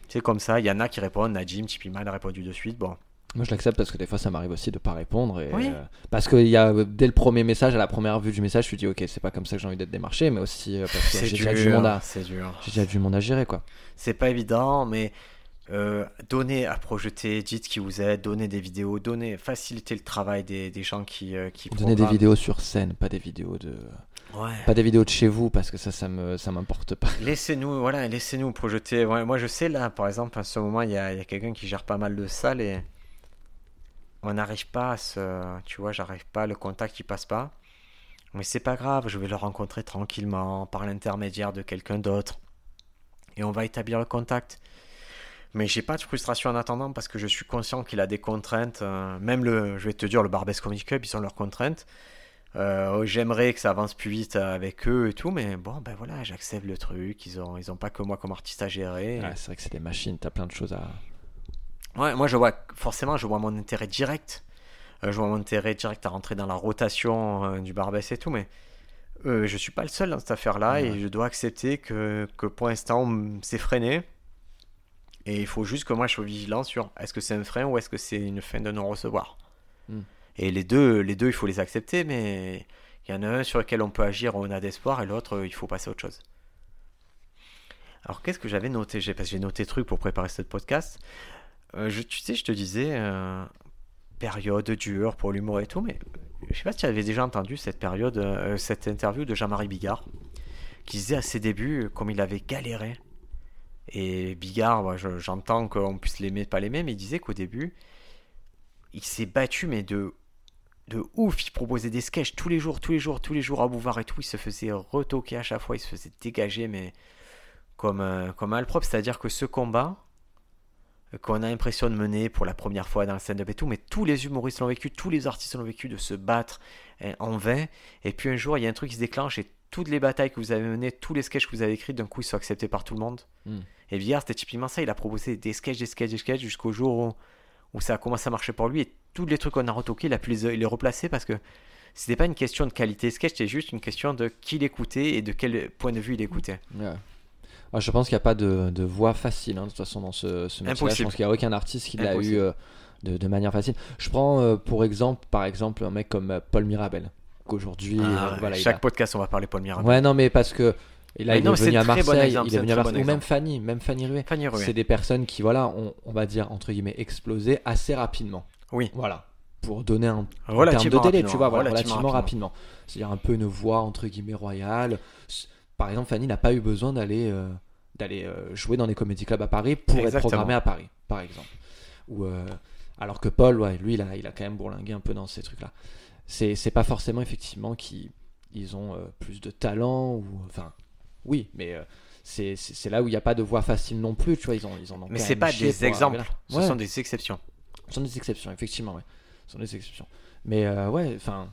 C'est comme ça, il y en a qui répondent, Najim, elle a répondu de suite. Bon, Moi, je l'accepte parce que des fois, ça m'arrive aussi de pas répondre. Et, Oui. euh, parce qu'il y a euh, dès le premier message, à la première vue du message, je me dis, ok, c'est pas comme ça que j'ai envie d'être démarché, mais aussi euh, parce que j'ai déjà du monde à, dur. déjà du monde à gérer quoi. C'est pas évident, mais euh, donnez à projeter, dites qui vous êtes, donnez des vidéos, donnez, facilitez le travail des, des gens qui, euh, qui Donnez des vidéos sur scène, pas des vidéos de, Ouais. pas des vidéos de chez vous parce que ça, ça me, ça m'importe pas. <laughs> Laissez-nous, voilà, laissez-nous projeter. Ouais, moi, je sais là, par exemple, à ce moment, il y a, y a quelqu'un qui gère pas mal de salles et on n'arrive pas à se, tu vois, j'arrive pas, le contact il passe pas. Mais c'est pas grave, je vais le rencontrer tranquillement par l'intermédiaire de quelqu'un d'autre et on va établir le contact. Mais j'ai pas de frustration en attendant parce que je suis conscient qu'il a des contraintes. euh, même le, je vais te dire, le Barbès Club, ils ont leurs contraintes. Euh, J'aimerais que ça avance plus vite avec eux et tout, mais bon, ben voilà, j'accepte le truc. Ils ont, ils ont pas que moi comme artiste à gérer. Ouais, c'est vrai que c'est des machines, t'as plein de choses à. Ouais, moi je vois forcément, je vois mon intérêt direct. Euh, je vois mon intérêt direct à rentrer dans la rotation euh, du Barbès et tout, mais je suis pas le seul dans cette affaire-là Ouais. et je dois accepter que, que pour l'instant, on s'est freiné. Et il faut juste que moi je sois vigilant sur est-ce que c'est un frein ou est-ce que c'est une fin de non-recevoir. Hmm. Et les deux, les deux, il faut les accepter, mais il y en a un sur lequel on peut agir, on a d'espoir, et l'autre, il faut passer à autre chose. Alors qu'est-ce que j'avais noté? J'ai parce que j'ai noté trucs pour préparer ce podcast. Euh, je, tu sais, je te disais, euh, période dure pour l'humour et tout, mais je sais pas si tu avais déjà entendu cette période, euh, cette interview de Jean-Marie Bigard, qui disait à ses débuts comme il avait galéré. Et Bigard, moi, je- j'entends qu'on puisse l'aimer, pas l'aimer, mais il disait qu'au début, il s'est battu, mais de, de ouf. Il proposait des sketchs tous les jours, tous les jours, tous les jours à Bouvard et tout. Il se faisait retoquer à chaque fois, il se faisait dégager, mais comme, un- comme un malpropre. C'est-à-dire que ce combat, euh, qu'on a l'impression de mener pour la première fois dans le stand-up et tout, mais tous les humoristes l'ont vécu, tous les artistes l'ont vécu, de se battre hein, en vain. Et puis un jour, il y a un truc qui se déclenche et toutes les batailles que vous avez menées, tous les sketchs que vous avez écrits, d'un coup, ils sont acceptés par tout le monde. Hmm. Et Bigard, c'était typiquement ça. Il a proposé des sketchs, des sketchs, des sketchs jusqu'au jour où, où ça a commencé à marcher pour lui. Et tous les trucs qu'on a retoqués, il a pu les, les replacer parce que c'était pas une question de qualité de sketch, c'était juste une question de qui l'écoutait et de quel point de vue il écoutait. Ouais, je pense qu'il n'y a pas de, de voie facile hein, de toute façon dans ce, ce métier. Je pense qu'il n'y a aucun artiste qui l'a eu euh, de, de manière facile. Je prends euh, pour exemple, par exemple, un mec comme euh, Paul Mirabel, qu'aujourd'hui, Ah, euh, voilà, chaque a- podcast, on va parler Paul Mirabel. Ouais, non, mais parce que et là, Mais il non, est venu à Marseille, exemple, il est venu à Marseille, bon ou même. Fanny, même Fanny Ruet. Fanny Ruet. C'est des personnes qui, voilà, on, on va dire entre guillemets explosé assez rapidement. Oui. Voilà. Pour donner un termes de délai, tu vois, voilà, relativement relativement, rapidement. C'est-à-dire un peu une voix entre guillemets royale. Par exemple, Fanny n'a pas eu besoin d'aller euh, d'aller euh, jouer dans des comédie clubs à Paris pour être Exactement. programmé à Paris, par exemple. Ou euh, alors que Paul, ouais, lui, il a, il a quand même bourlingué un peu dans ces trucs-là. C'est c'est pas forcément effectivement qu'ils ils ont euh, plus de talent ou enfin oui, mais euh, c'est là où il n'y a pas de voie facile non plus, tu vois. Ils ont ils en ont Mais c'est pas des exemples, ce Ouais. sont des exceptions. Ce sont des exceptions, effectivement, ouais. Ce sont des exceptions. Mais euh, ouais, enfin.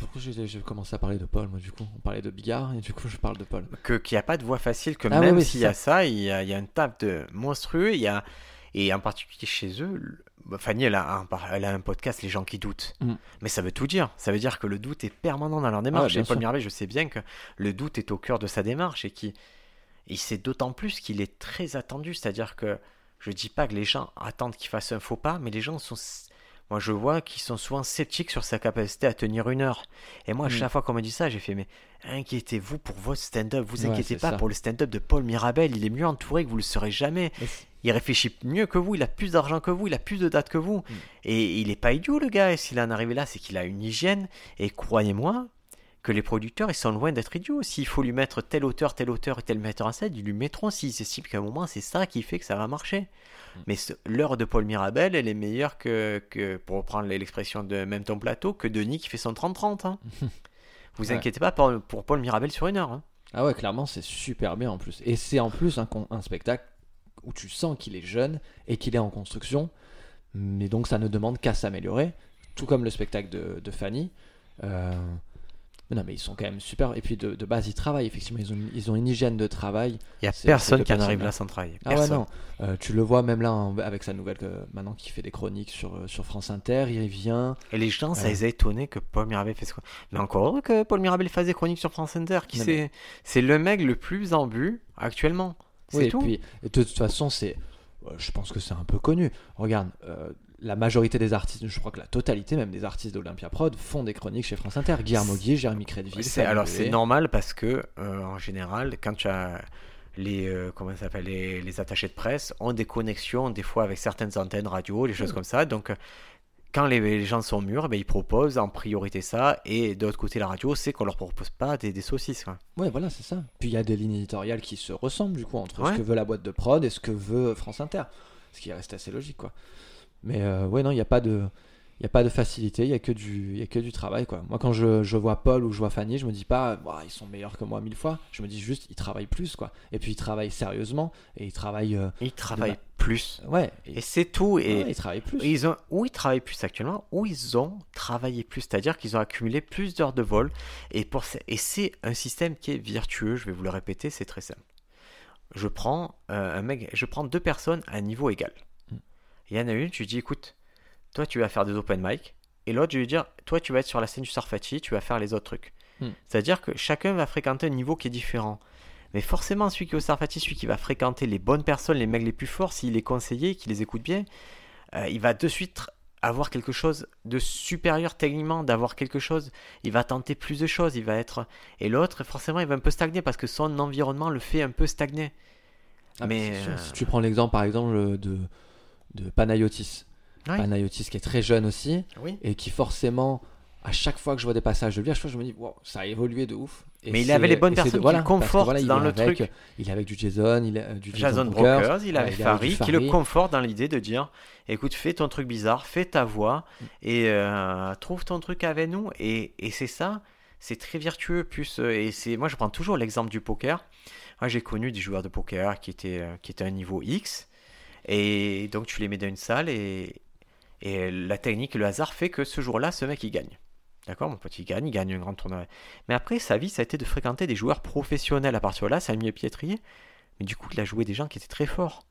Pourquoi j'ai commencé à parler de Paul, moi, du coup? On parlait de Bigard, et du coup, <laughs> je parle de Paul. que qu'il n'y a pas de voie facile, que Ah même oui, oui, s'il y a ça, il y a, il y a un taf de monstrueux, il y a et en particulier chez eux, Fanny elle a, un, par- elle a un podcast Les gens qui doutent, Mm. mais ça veut tout dire. Ça veut dire que le doute est permanent dans leur démarche. bien et Paul je sais bien que le doute est au cœur de sa démarche et qui et c'est d'autant plus qu'il est très attendu. C'est-à-dire que je dis pas que les gens attendent qu'il fasse un faux pas, mais les gens sont moi, je vois qu'ils sont souvent sceptiques sur sa capacité à tenir une heure. Et moi, à Mm. chaque fois qu'on me dit ça, j'ai fait, mais inquiétez-vous pour votre stand-up. Vous Ouais, inquiétez pas ça. pour le stand-up de Paul Mirabel. Il est mieux entouré que vous le serez jamais. Il réfléchit mieux que vous. Il a plus d'argent que vous. Il a plus de dates que vous. Mm. Et il est pas idiot, le gars. Et s'il en est arrivé là, c'est qu'il a une hygiène. Et croyez-moi que les producteurs, ils sont loin d'être idiots. S'il faut lui mettre tel auteur, tel auteur et tel metteur en scène, ils lui mettront s'ils estiment qu'à un moment, c'est ça qui fait que ça va marcher. Mm. Mais l'heure de Paul Mirabel, elle est meilleure que, que pour reprendre l'expression de même ton plateau, que Denis qui fait son 30-30. hein. <laughs> Vous Ouais. inquiétez pas pour, pour Paul Mirabel sur une heure. hein. Ah ouais, clairement, c'est super bien en plus. Et c'est en plus un, spectacle où tu sens qu'il est jeune et qu'il est en construction. Mais donc, ça ne demande qu'à s'améliorer. Tout comme le spectacle de, de Fanny. Euh, mais non, mais ils sont quand même super. Et puis, de, de base, ils travaillent. Effectivement, ils ont, une- ils ont une hygiène de travail. Il y a personne qui en arrive là sans travailler. Ah ouais, non. Euh, tu le vois même là en- avec sa nouvelle, que, maintenant qu'il fait des chroniques sur, euh, sur France Inter. Il vient. Et les gens, ça les a étonnés que Paul Mirabel fasse quoi. Mais encore heureux que Paul Mirabel fasse des chroniques sur France Inter. Qui Non, c'est le mec le plus en but actuellement. C'est Oui, et tout. puis et de toute façon, c'est, euh, je pense que c'est un peu connu. Regarde, euh, la majorité des artistes, je crois que la totalité même des artistes d'Olympia Prod font des chroniques chez France Inter. Guillermo Guy, Jérémy Crédville. Fabien alors c'est normal parce que euh, en général, quand tu as les, euh, comment ça s'appelle, les, les attachés de presse ont des connexions, des fois avec certaines antennes radio, des choses Mm. comme ça. Donc, quand les, les gens sont mûrs, ben, ils proposent en priorité ça. Et de l'autre côté, la radio, c'est qu'on leur propose pas des, des saucisses. quoi. Ouais, voilà, c'est ça. Puis il y a des lignes éditoriales qui se ressemblent du coup entre Ouais. ce que veut la boîte de prod et ce que veut France Inter. Ce qui reste assez logique, quoi. Mais euh, ouais, non, il n'y a pas de. Il a pas de facilité, il y a que du, y a que du travail quoi. Moi quand je, je vois Paul ou je vois Fanny, je me dis pas, ils sont meilleurs que moi mille fois. Je me dis juste, ils travaillent plus quoi. Et puis ils travaillent sérieusement et ils travaillent, euh, Ils travaillent plus. ouais, et- Et c'est tout. Et ouais, ils travaillent plus. ils ont, où ils travaillent plus actuellement, où ils ont travaillé plus, c'est-à-dire qu'ils ont accumulé plus d'heures de vol. Et, pour et c'est un système qui est vertueux, je vais vous le répéter, c'est très simple. Je prends, euh, un mec, je prends deux personnes à un niveau égal. Il y en a une, tu lui dis, écoute, toi tu vas faire des open mic, et l'autre, je vais lui dire, toi tu vas être sur la scène du Sarfati, tu vas faire les autres trucs. Mm. C'est-à-dire que chacun va fréquenter un niveau qui est différent. Mais forcément, celui qui est au Sarfati, celui qui va fréquenter les bonnes personnes, les mecs les plus forts, s'il est conseillé, qu'il les écoute bien, euh, il va de suite avoir quelque chose de supérieur techniquement, d'avoir quelque chose, il va tenter plus de choses, il va être... Et l'autre, forcément, il va un peu stagner parce que son environnement le fait un peu stagner. Ah, mais, euh, Si tu prends l'exemple par exemple de, de Panayotis. Ouais. Panayotis qui est très jeune aussi Oui. et qui forcément, à chaque fois que je vois des passages de lui, à chaque fois je me dis, wow, ça a évolué de ouf. Et Mais il avait les bonnes de- personnes qui voilà, le parce que confortent voilà, il dans le avec- truc. Il est avec du Jason, il est euh, du Jason Brokers, Brokers, il avait il avec Farid, qui le conforte dans l'idée de dire écoute, fais ton truc bizarre, fais ta voix Mm. et euh, trouve ton truc avec nous. Et, et c'est ça, c'est très vertueux. Plus, euh, et c'est, moi, je prends toujours l'exemple du poker. Moi, j'ai connu des joueurs de poker qui étaient, qui étaient à un niveau X. Et donc, tu les mets dans une salle et, et la technique et le hasard fait que ce jour-là, ce mec, il gagne. D'accord, mon pote, il gagne, il gagne un grand tournoi. Mais après, sa vie, ça a été de fréquenter des joueurs professionnels à partir de là, ça a mis le pied étrier. Mais du coup, il a joué des gens qui étaient très forts.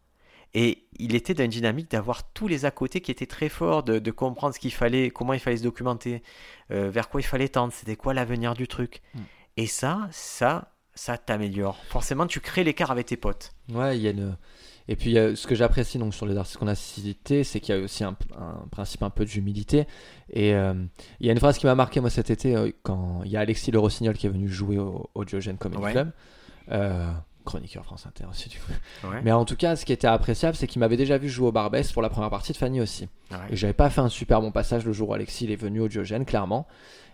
Et il était dans une dynamique d'avoir tous les à côté qui étaient très forts, de, de comprendre ce qu'il fallait, comment il fallait se documenter, euh, vers quoi il fallait tendre, c'était quoi l'avenir du truc. Mm. Et ça, ça, ça t'améliore. Forcément, tu crées l'écart avec tes potes. Ouais, il y a une. Et puis, ce que j'apprécie donc sur les artistes qu'on a cités, c'est qu'il y a aussi un, un principe un peu d'humilité. Et euh, il y a une phrase qui m'a marqué moi cet été euh, quand il y a Alexis Le Rossignol qui est venu jouer au, au Diogène Comedy Ouais. Club, euh, chroniqueur France Inter aussi du coup. Ouais. Mais en tout cas, ce qui était appréciable, c'est qu'il m'avait déjà vu jouer au Barbès pour la première partie de Fanny aussi. Ouais. Et j'avais pas fait un super bon passage le jour où Alexis il est venu au Diogène, clairement.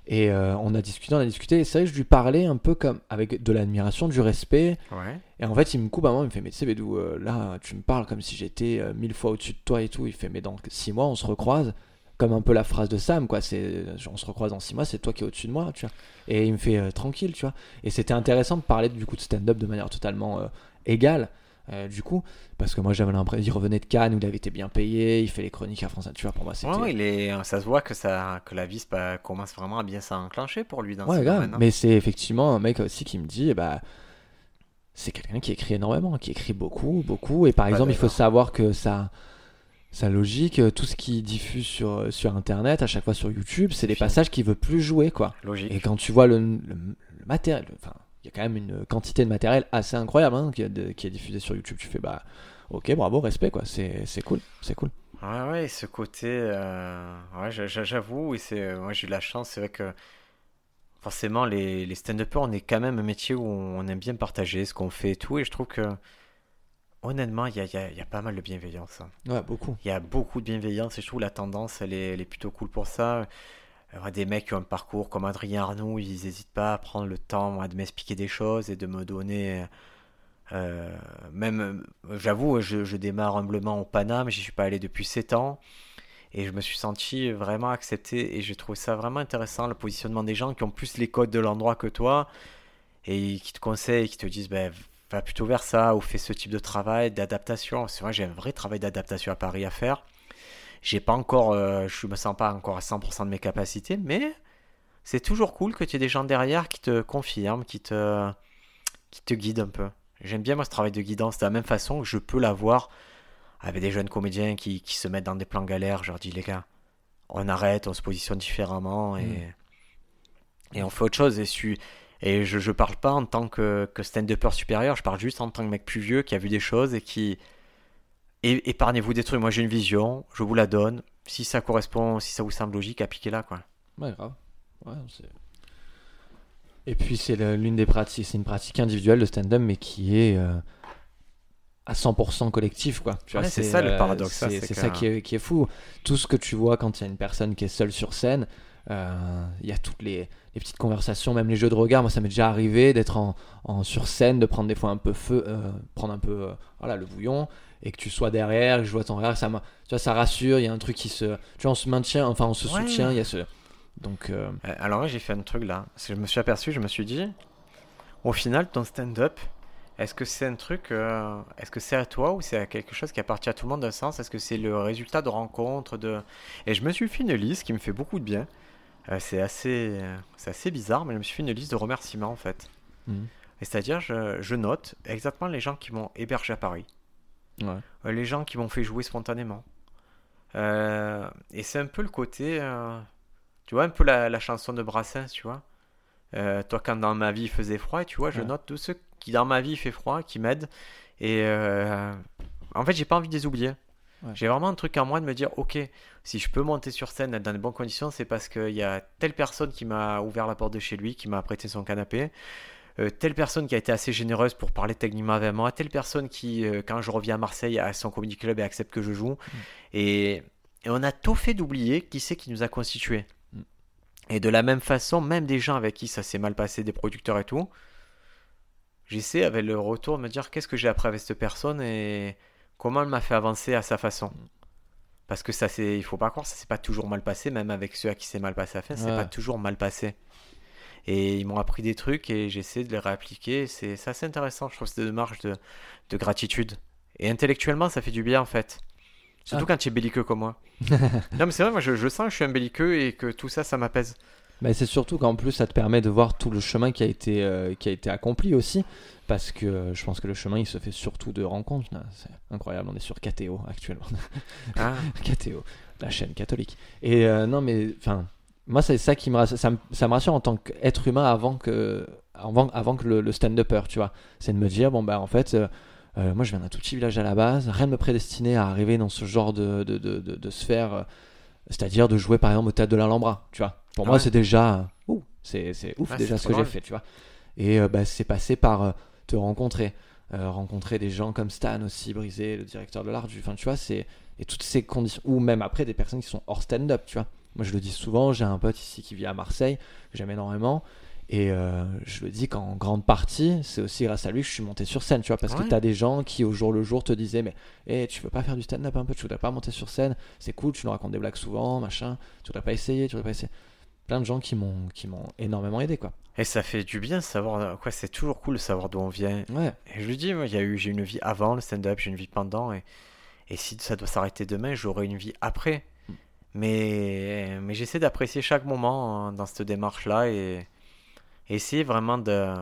Et euh, on a discuté, on a discuté. Et c'est vrai que je lui parlais un peu comme avec de l'admiration, du respect. Ouais. Et en fait, il me coupe à moi, il me fait Mais tu sais, Bédou, euh, là, tu me parles comme si j'étais euh, mille fois au-dessus de toi et tout. Il fait Mais dans six mois, on se recroise. Comme un peu la phrase de Sam, quoi. C'est On se recroise dans six mois, c'est toi qui es au-dessus de moi, tu vois. Et il me fait Tranquille, tu vois. Et c'était intéressant de parler du coup de stand-up de manière totalement égale. Euh, du coup, parce que moi j'avais l'impression qu'il revenait de Cannes où il avait été bien payé, il fait les chroniques à France, tu vois, pour moi c'était. Ouais, il est, ça se voit que, ça, que la vie commence vraiment à bien s'enclencher pour lui dans Ouais, ce grave. hein. Mais c'est effectivement un mec aussi qui me dit, eh bah, c'est quelqu'un qui écrit énormément, qui écrit beaucoup, beaucoup. Et par Pas exemple, il faut savoir que sa, sa logique, euh, tout ce qu'il diffuse sur, sur Internet, à chaque fois sur YouTube, c'est des passages qu'il veut plus jouer, quoi. Logique. Et quand tu vois le, le- le matériel, enfin, il y a quand même une quantité de matériel assez incroyable hein, qui, est de- qui est diffusé sur YouTube. Tu fais, bah, ok, bravo, respect, quoi. C'est cool, c'est cool. Ouais, ouais, ce côté, euh, ouais, j'avoue, et c'est, euh, moi j'ai eu la chance, c'est vrai que forcément les, les stand-uppers, on est quand même un métier où on aime bien partager ce qu'on fait et tout, et je trouve que honnêtement, il y a, y a- y a pas mal de bienveillance. hein. Ouais, beaucoup. Il y a beaucoup de bienveillance et je trouve la tendance, elle est, elle est plutôt cool pour ça. Euh, des mecs qui ont un parcours comme Adrien Arnoux, ils n'hésitent pas à prendre le temps de m'expliquer des choses et de me donner. euh, même, euh, j'avoue, je, je démarre humblement au Paname, j'y suis pas allé depuis 7 ans. Et je me suis senti vraiment accepté et j'ai trouvé ça vraiment intéressant, le positionnement des gens qui ont plus les codes de l'endroit que toi et qui te conseillent, qui te disent ben, va plutôt vers ça ou fais ce type de travail, d'adaptation. C'est vrai, j'ai un vrai travail d'adaptation à Paris à faire. J'ai pas encore, euh, je me sens pas encore à 100% de mes capacités, mais c'est toujours cool que tu aies des gens derrière qui te confirment, qui te, qui te guident un peu. J'aime bien moi ce travail de guidance de la même façon que je peux l'avoir avec des jeunes comédiens qui, qui se mettent dans des plans galères. Je leur dis les gars, on arrête, on se positionne différemment et, Mm. et on fait autre chose. Et, su- et je, je parle pas en tant que, que stand-upper supérieur, je parle juste en tant que mec plus vieux qui a vu des choses et qui. Et, épargnez-vous des trucs. Moi j'ai une vision, je vous la donne. Si ça correspond, si ça vous semble logique, appliquez-la quoi. Ouais, grave. Ouais, Et puis c'est l'une des pratiques, c'est une pratique individuelle de stand-up, mais qui est, euh, à 100% collectif quoi. Ouais, c'est ça, le euh, paradoxe, C'est ça qui est, qui est fou. Tout ce que tu vois quand il y a une personne qui est seule sur scène, euh, il y a toutes les, les petites conversations, même les jeux de regard. Moi, ça m'est déjà arrivé d'être en, en sur scène, de prendre des fois un peu feu, euh, prendre un peu euh, voilà le bouillon et que tu sois derrière, que je vois ton regard, ça, tu vois, ça rassure. Il y a un truc qui se, tu vois, on se maintient, enfin on se Ouais. soutient. Il y a ce, donc Alors là, j'ai fait un truc là. Parce que je me suis aperçu, je me suis dit, au final, ton stand-up, est-ce que c'est un truc, euh, est-ce que c'est à toi ou c'est à quelque chose qui appartient à tout le monde d'un sens Est-ce que c'est le résultat de rencontres de... Et je me suis fait une liste qui me fait beaucoup de bien. Euh, c'est assez, c'est assez bizarre, mais je me suis fait une liste de remerciements en fait. Mhm. Et c'est-à-dire, je, je note exactement les gens qui m'ont hébergé à Paris. ouais. Euh, les gens qui m'ont fait jouer spontanément. Euh, et c'est un peu le côté, euh, tu vois, un peu la, la chanson de Brassens, tu vois. Euh, toi, quand dans ma vie il faisait froid, tu vois, je Ouais. note tous ceux qui dans ma vie il fait froid, qui m'aident. Et euh, en fait, j'ai pas envie de les oublier. Ouais. J'ai vraiment un truc en moi de me dire, ok, si je peux monter sur scène dans de bonnes conditions, c'est parce qu'il y a telle personne qui m'a ouvert la porte de chez lui, qui m'a prêté son canapé. Euh, telle personne qui a été assez généreuse pour parler techniquement avec moi, telle personne qui, euh, quand je reviens à Marseille, a son comedy club et accepte que je joue. Et, et on a tout fait d'oublier qui c'est qui nous a constitués. Mm. Et de la même façon, même des gens avec qui ça s'est mal passé, des producteurs et tout, j'essaie avec le retour de me dire qu'est-ce que j'ai appris avec cette personne et comment elle m'a fait avancer à sa façon? Parce que ça c'est, il faut pas croire, ça s'est pas toujours mal passé, même avec ceux à qui c'est mal passé à la fin, c'est Ouais. pas toujours mal passé. Et ils m'ont appris des trucs et j'essaie de les réappliquer. C'est c'est assez intéressant, je trouve, cette démarche de, de gratitude. Et intellectuellement, ça fait du bien en fait. Surtout Ah. quand tu es belliqueux comme moi. <laughs> non, mais c'est vrai, moi je, je sens que je suis un belliqueux et que tout ça, ça m'apaise. Mais c'est surtout qu'en plus, ça te permet de voir tout le chemin qui a été, euh, qui a été accompli aussi. Parce que euh, je pense que le chemin, il se fait surtout de rencontres. C'est incroyable, on est sur KTO actuellement. Ah, <laughs> KTO, la chaîne catholique. Et euh, non, mais enfin, moi, c'est ça qui me rassure. Ça me, ça me rassure en tant qu'être humain avant que, avant, avant que le, le stand-upper, tu vois. C'est de me dire, bon, bah, en fait. moi, je viens d'un tout petit village à la base. Rien ne me prédestinait à arriver dans ce genre de, de, de, de- de sphère. C'est-à-dire de jouer, par exemple, au théâtre de l'Alhambra, tu vois. Pour Ah moi, ouais. c'est déjà. ouh, c'est c'est ouf Ah, déjà c'est ce que j'ai fait, tu vois. Et euh, bah, c'est passé par euh, te rencontrer. Euh, rencontrer des gens comme Stan aussi, Brisé, le directeur de l'art. du- Enfin, tu vois, c'est. Et toutes ces conditions. Ou même après, des personnes qui sont hors stand-up, tu vois. Moi, je le dis souvent, j'ai un pote ici qui vit à Marseille, que j'aime énormément. Et euh, je le dis qu'en grande partie, c'est aussi grâce à lui que je suis monté sur scène, tu vois. Parce que tu as des gens qui, au jour le jour, te disaient Mais eh, tu veux pas faire du stand-up un peu? Tu voudrais pas monter sur scène? C'est cool, tu nous racontes des blagues souvent, machin. Tu voudrais pas essayer Tu voudrais pas essayer Plein de gens qui m'ont qui m'ont énormément aidé, quoi. et ça fait du bien de savoir. euh, Quoi, c'est toujours cool de savoir d'où on vient. Ouais. Et je le dis, moi, il y a eu, j'ai une vie avant le stand-up, j'ai une vie pendant. Et, et si ça doit s'arrêter demain, j'aurai une vie après. Mm. Mais, mais j'essaie d'apprécier chaque moment hein, dans cette démarche-là et, et essayer vraiment de.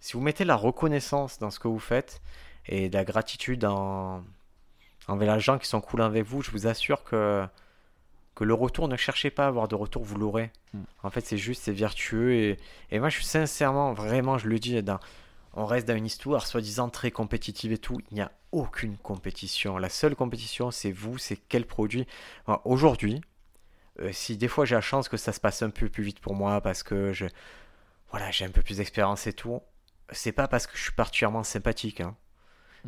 Si vous mettez la reconnaissance dans ce que vous faites et de la gratitude en, envers les gens qui sont cool avec vous, je vous assure que, que le retour, ne cherchez pas à avoir de retour, vous l'aurez. Mm. En fait, c'est juste, c'est vertueux. Et, et moi, je suis sincèrement, vraiment, je le dis, dans, on reste dans une histoire soi-disant très compétitive et tout. Il n'y a aucune compétition. La seule compétition, c'est vous, c'est quel produit. Aujourd'hui, euh, si des fois j'ai la chance que ça se passe un peu plus vite pour moi parce que je, voilà, j'ai un peu plus d'expérience et tout, c'est pas parce que je suis particulièrement sympathique. hein.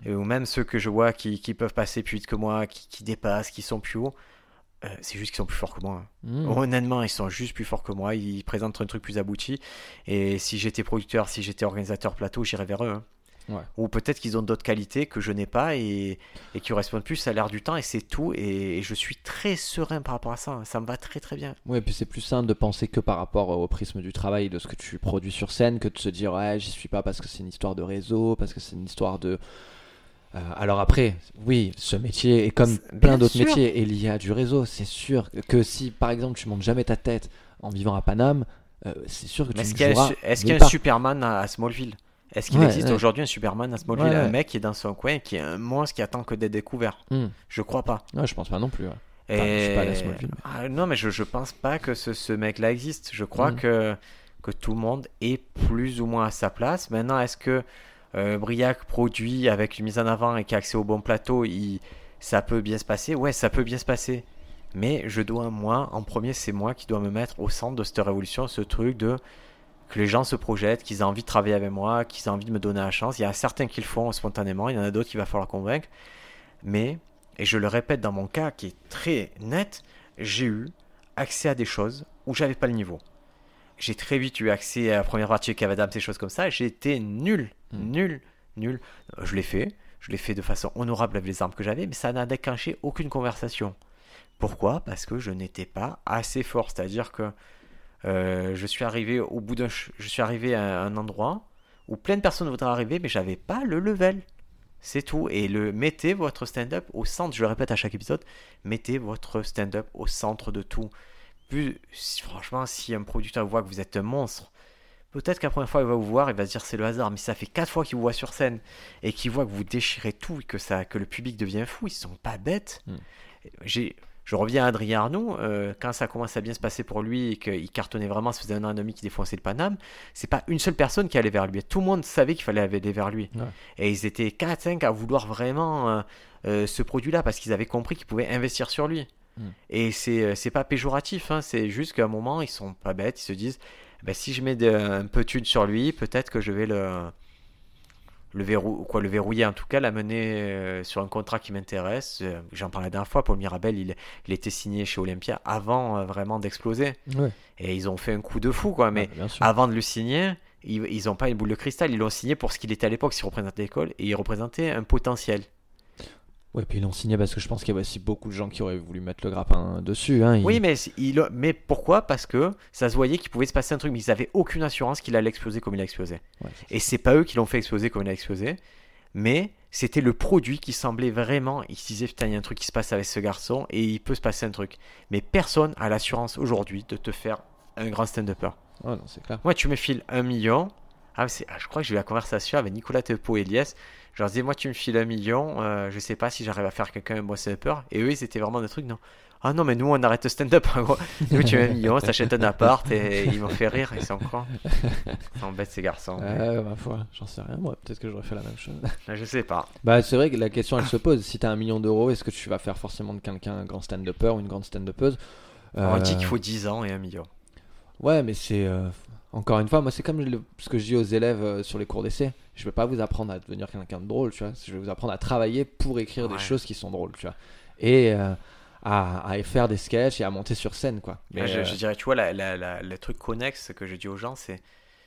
Et, ou même ceux que je vois qui, qui peuvent passer plus vite que moi, qui, qui dépassent, qui sont plus hauts, euh, c'est juste qu'ils sont plus forts que moi. hein. Mmh. Honnêtement, ils sont juste plus forts que moi. Ils présentent un truc plus abouti. Et si j'étais producteur, si j'étais organisateur plateau, j'irais vers eux. hein. Ouais. Ou peut-être qu'ils ont d'autres qualités que je n'ai pas et, et qui correspondent plus à l'air du temps. Et c'est tout. Et, et je suis très serein par rapport à ça. Ça me va très très bien. Ouais, et puis c'est plus simple de penser que par rapport au prisme du travail, de ce que tu produis sur scène, que de se dire, ouais, j'y suis pas parce que c'est une histoire de réseau, parce que c'est une histoire de. Euh, alors après, oui, ce métier est comme plein d'autres métiers est lié à du réseau. C'est sûr que si, par exemple, tu montes jamais ta tête en vivant à Paname, euh, c'est sûr que tu est-ce ne qu'il y a, un joueras su- est-ce qu'il y nulle a un part. Superman à, à Smallville? Est-ce qu'il Ouais, existe ouais. aujourd'hui un Superman à Smallville Ouais, Un mec qui est dans son coin, qui est un monstre qui attend que d'être découvert Hmm. Je crois pas. Ouais, je pense pas non plus. ouais. Et... Enfin, je suis pas à Smallville, mais- Ah, non, mais je, je pense pas que ce, ce mec-là existe. Je crois Mhm. que, que tout le monde est plus ou moins à sa place. Maintenant, est-ce que euh, Briac produit avec une mise en avant et qui a accès au bon plateau, il, ça peut bien se passer? Ouais, ça peut bien se passer. Mais je dois, moi, en premier, c'est moi qui dois me mettre au centre de cette révolution, ce truc de que les gens se projettent, qu'ils aient envie de travailler avec moi, qu'ils aient envie de me donner la chance. Il y a certains qui le font spontanément, il y en a d'autres qu'il va falloir convaincre. Mais, et je le répète dans mon cas qui est très net, j'ai eu accès à des choses où j'avais pas le niveau. J'ai très vite eu accès à la première partie de Cavadam, ces choses comme ça. Été nul, Mm. nul, nul. Je l'ai fait. Je l'ai fait de façon honorable avec les armes que j'avais, mais ça n'a déclenché aucune conversation. Pourquoi? Parce que je n'étais pas assez fort. C'est-à-dire que euh, je suis arrivé au bout d'un, je suis arrivé à un endroit où plein de personnes voudraient arriver, mais j'avais pas le level. C'est tout. Et le mettez votre stand-up au centre. Je le répète à chaque épisode. Mettez votre stand-up au centre de tout. Plus, franchement, si un producteur voit que vous êtes un monstre, peut-être qu'à la première fois il va vous voir, il va se dire c'est le hasard. Mais ça fait quatre fois qu'il vous voit sur scène et qu'il voit que vous déchirez tout et que ça, que le public devient fou, ils sont pas bêtes. Mm. J'ai je reviens à Adrien Arnoux, euh, quand ça commence à bien se passer pour lui et qu'il cartonnait vraiment, ça faisait un an et demi qu'il défonçait le Paname, c'est pas une seule personne qui allait vers lui. Tout le monde savait qu'il fallait aller vers lui. Ouais. Et ils étaient 4-5 à vouloir vraiment euh, euh, ce produit-là parce qu'ils avaient compris qu'ils pouvaient investir sur lui. Mm. Et c'est pas péjoratif, hein, c'est juste qu'à un moment, ils sont pas bêtes, ils se disent bah, si je mets de- un peu de thune sur lui, peut-être que je vais le, le, verrou quoi, le verrouiller, en tout cas, l'amener euh, sur un contrat qui m'intéresse. Euh, J'en parlais la dernière fois, Paul Mirabel, il, il était signé chez Olympia avant euh, vraiment d'exploser. Ouais. Et ils ont fait un coup de fou, quoi. Mais Ouais, avant de le signer, ils ils n'ont pas une boule de cristal, ils l'ont signé pour ce qu'il était à l'époque, s'il représentait l'école, et il représentait un potentiel. Ouais, puis ils l'ont signé parce que je pense qu'il y avait aussi beaucoup de gens qui auraient voulu mettre le grappin dessus. Hein. Oui, mais, il, mais pourquoi? Parce que ça se voyait qu'il pouvait se passer un truc, mais ils n'avaient aucune assurance qu'il allait exploser comme il a explosé. Ouais, Et c'est pas eux qui l'ont fait exploser comme il a explosé, mais c'était le produit qui semblait vraiment. Ils se disaient, putain, il y a un truc qui se passe avec ce garçon, et il peut se passer un truc. Mais personne a l'assurance aujourd'hui de te faire un grand stand-upper. Ouais, non, c'est clair. Moi, tu me files un million. Ah, c'est- ah, je crois que j'ai eu la conversation avec Nicolas Tepo et Elias. Je leur disais, moi, tu me files un million, euh, je sais pas si j'arrive à faire quelqu'un un bon stand-upper. Et eux, ils étaient vraiment des trucs, non. Ah non, mais nous, on arrête le stand-up. gros. Nous, tu as un million, <laughs> t'achètes un appart et ils m'ont fait rire. Ils sont cons. Ils sont bêtes, ces garçons. Ouais, ma foi, j'en sais rien. Moi, peut-être que j'aurais fait la même chose. Je sais pas. Bah, c'est vrai que la question elle se pose. Si t'as un million d'euros, est-ce que tu vas faire forcément de quelqu'un un grand stand-upper ou une grande stand-uppeuse? On Euh, dit qu'il faut 10 ans et un million. Ouais, mais c'est. euh, Encore une fois, moi, c'est comme le- ce que je dis aux élèves euh, sur les cours d'essai. Je vais pas vous apprendre à devenir quelqu'un de drôle, tu vois. Je vais vous apprendre à travailler pour écrire Ouais. des choses qui sont drôles, tu vois. Et euh, à, à faire des sketchs et à monter sur scène, quoi. Mais, Ah, je, euh, je dirais, tu vois, la- la- la- le truc connexe que je dis aux gens, c'est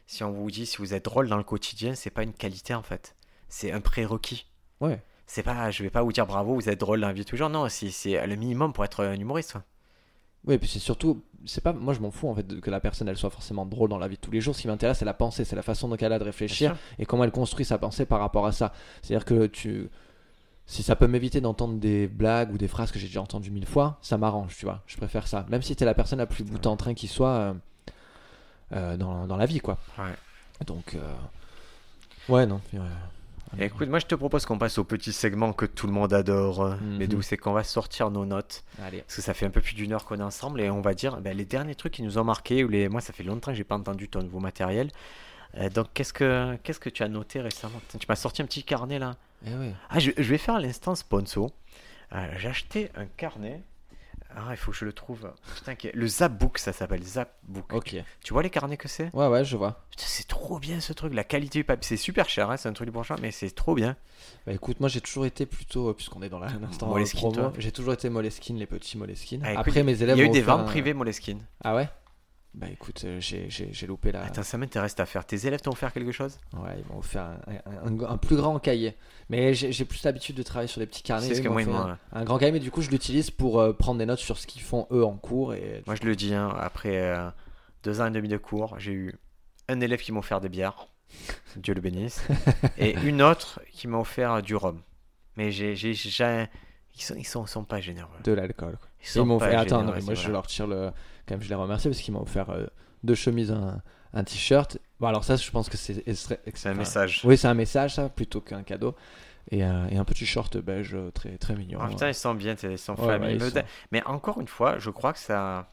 si on vous dit si vous êtes drôle dans le quotidien, c'est pas une qualité en fait. C'est un prérequis. Ouais. C'est pas, je vais pas vous dire bravo, vous êtes drôle dans la vie de tous les jours. Non, c'est c'est le minimum pour être un humoriste. quoi. Oui, et puis c'est surtout, c'est pas, moi je m'en fous en fait de- que la personne elle soit forcément drôle dans la vie de tous les jours. Ce qui m'intéresse, c'est la pensée, c'est la façon dont elle a de réfléchir et comment elle construit sa pensée par rapport à ça. C'est-à-dire que tu, si ça peut m'éviter d'entendre des blagues ou des phrases que j'ai déjà entendues mille fois, ça m'arrange, tu vois. Je préfère ça, même si t'es la personne la plus bout en train qui soit euh, euh, dans, dans la vie, quoi. Ouais. Donc, euh, ouais, non. ouais. Et écoute, moi je te propose qu'on passe au petit segment que tout le monde adore, Mhm. mais d'où c'est qu'on va sortir nos notes. Allez. Parce que ça fait un peu plus d'une heure qu'on est ensemble et on va dire ben, les derniers trucs qui nous ont marqué. Ou les... Moi, ça fait longtemps que j'ai pas entendu ton nouveau matériel. Euh, donc, qu'est-ce que qu'est-ce que tu as noté récemment? Tu m'as sorti un petit carnet là. Eh ouais. Ah, je, je vais faire l'instant sponsor. Euh, j'ai acheté un carnet. Ah, il faut que je le trouve. Putain, qui est- le Zapbook, ça s'appelle Zapbook. Ok. Tu vois les carnets que c'est? Ouais, ouais, je vois. Putain, c'est trop bien ce truc. La qualité du papier, c'est super cher, hein, c'est un truc du bourgeois, mais c'est trop bien. Bah écoute, moi j'ai toujours été plutôt, euh, puisqu'on est dans la- l'instant Moleskine, promo, toi j'ai toujours été Moleskine, les petits Moleskine. Ah, écoute, Après mes élèves Il y a eu des offert ventes un- privées Moleskine. Ah ouais? Bah écoute, euh, j'ai, loupé la. Attends, ça m'intéresse à faire. Tes élèves t'ont offert quelque chose? Ouais, ils m'ont offert un, un- un- un plus grand cahier. Mais j'ai, plus l'habitude de travailler sur des petits carnets. C'est un, un grand cahier, mais du coup je l'utilise pour euh, prendre des notes sur ce qu'ils font eux en cours. Et... Moi, je le dis, hein, après euh, deux ans et demi de cours, j'ai eu un élève qui m'a offert des bières. <laughs> Dieu le bénisse. <laughs> et une autre qui m'a offert du rhum. Mais j'ai- ils sont, ils sont, sont pas généreux. De l'alcool. quoi. Ils m'ont fait. Attends, généreux, non, mais c'est moi je voilà. leur tire le. Quand même, je les remercie parce qu'ils m'ont offert euh, deux chemises, un, un t-shirt. Bon, alors ça, je pense que c'est. C'est un enfin, message. Oui, c'est un message, ça, plutôt qu'un cadeau. Et, un- et un petit short beige euh, très, très mignon. Ah, putain, ils sont bien, ils sont Ouais, ils sont- Mais encore une fois, je crois que ça.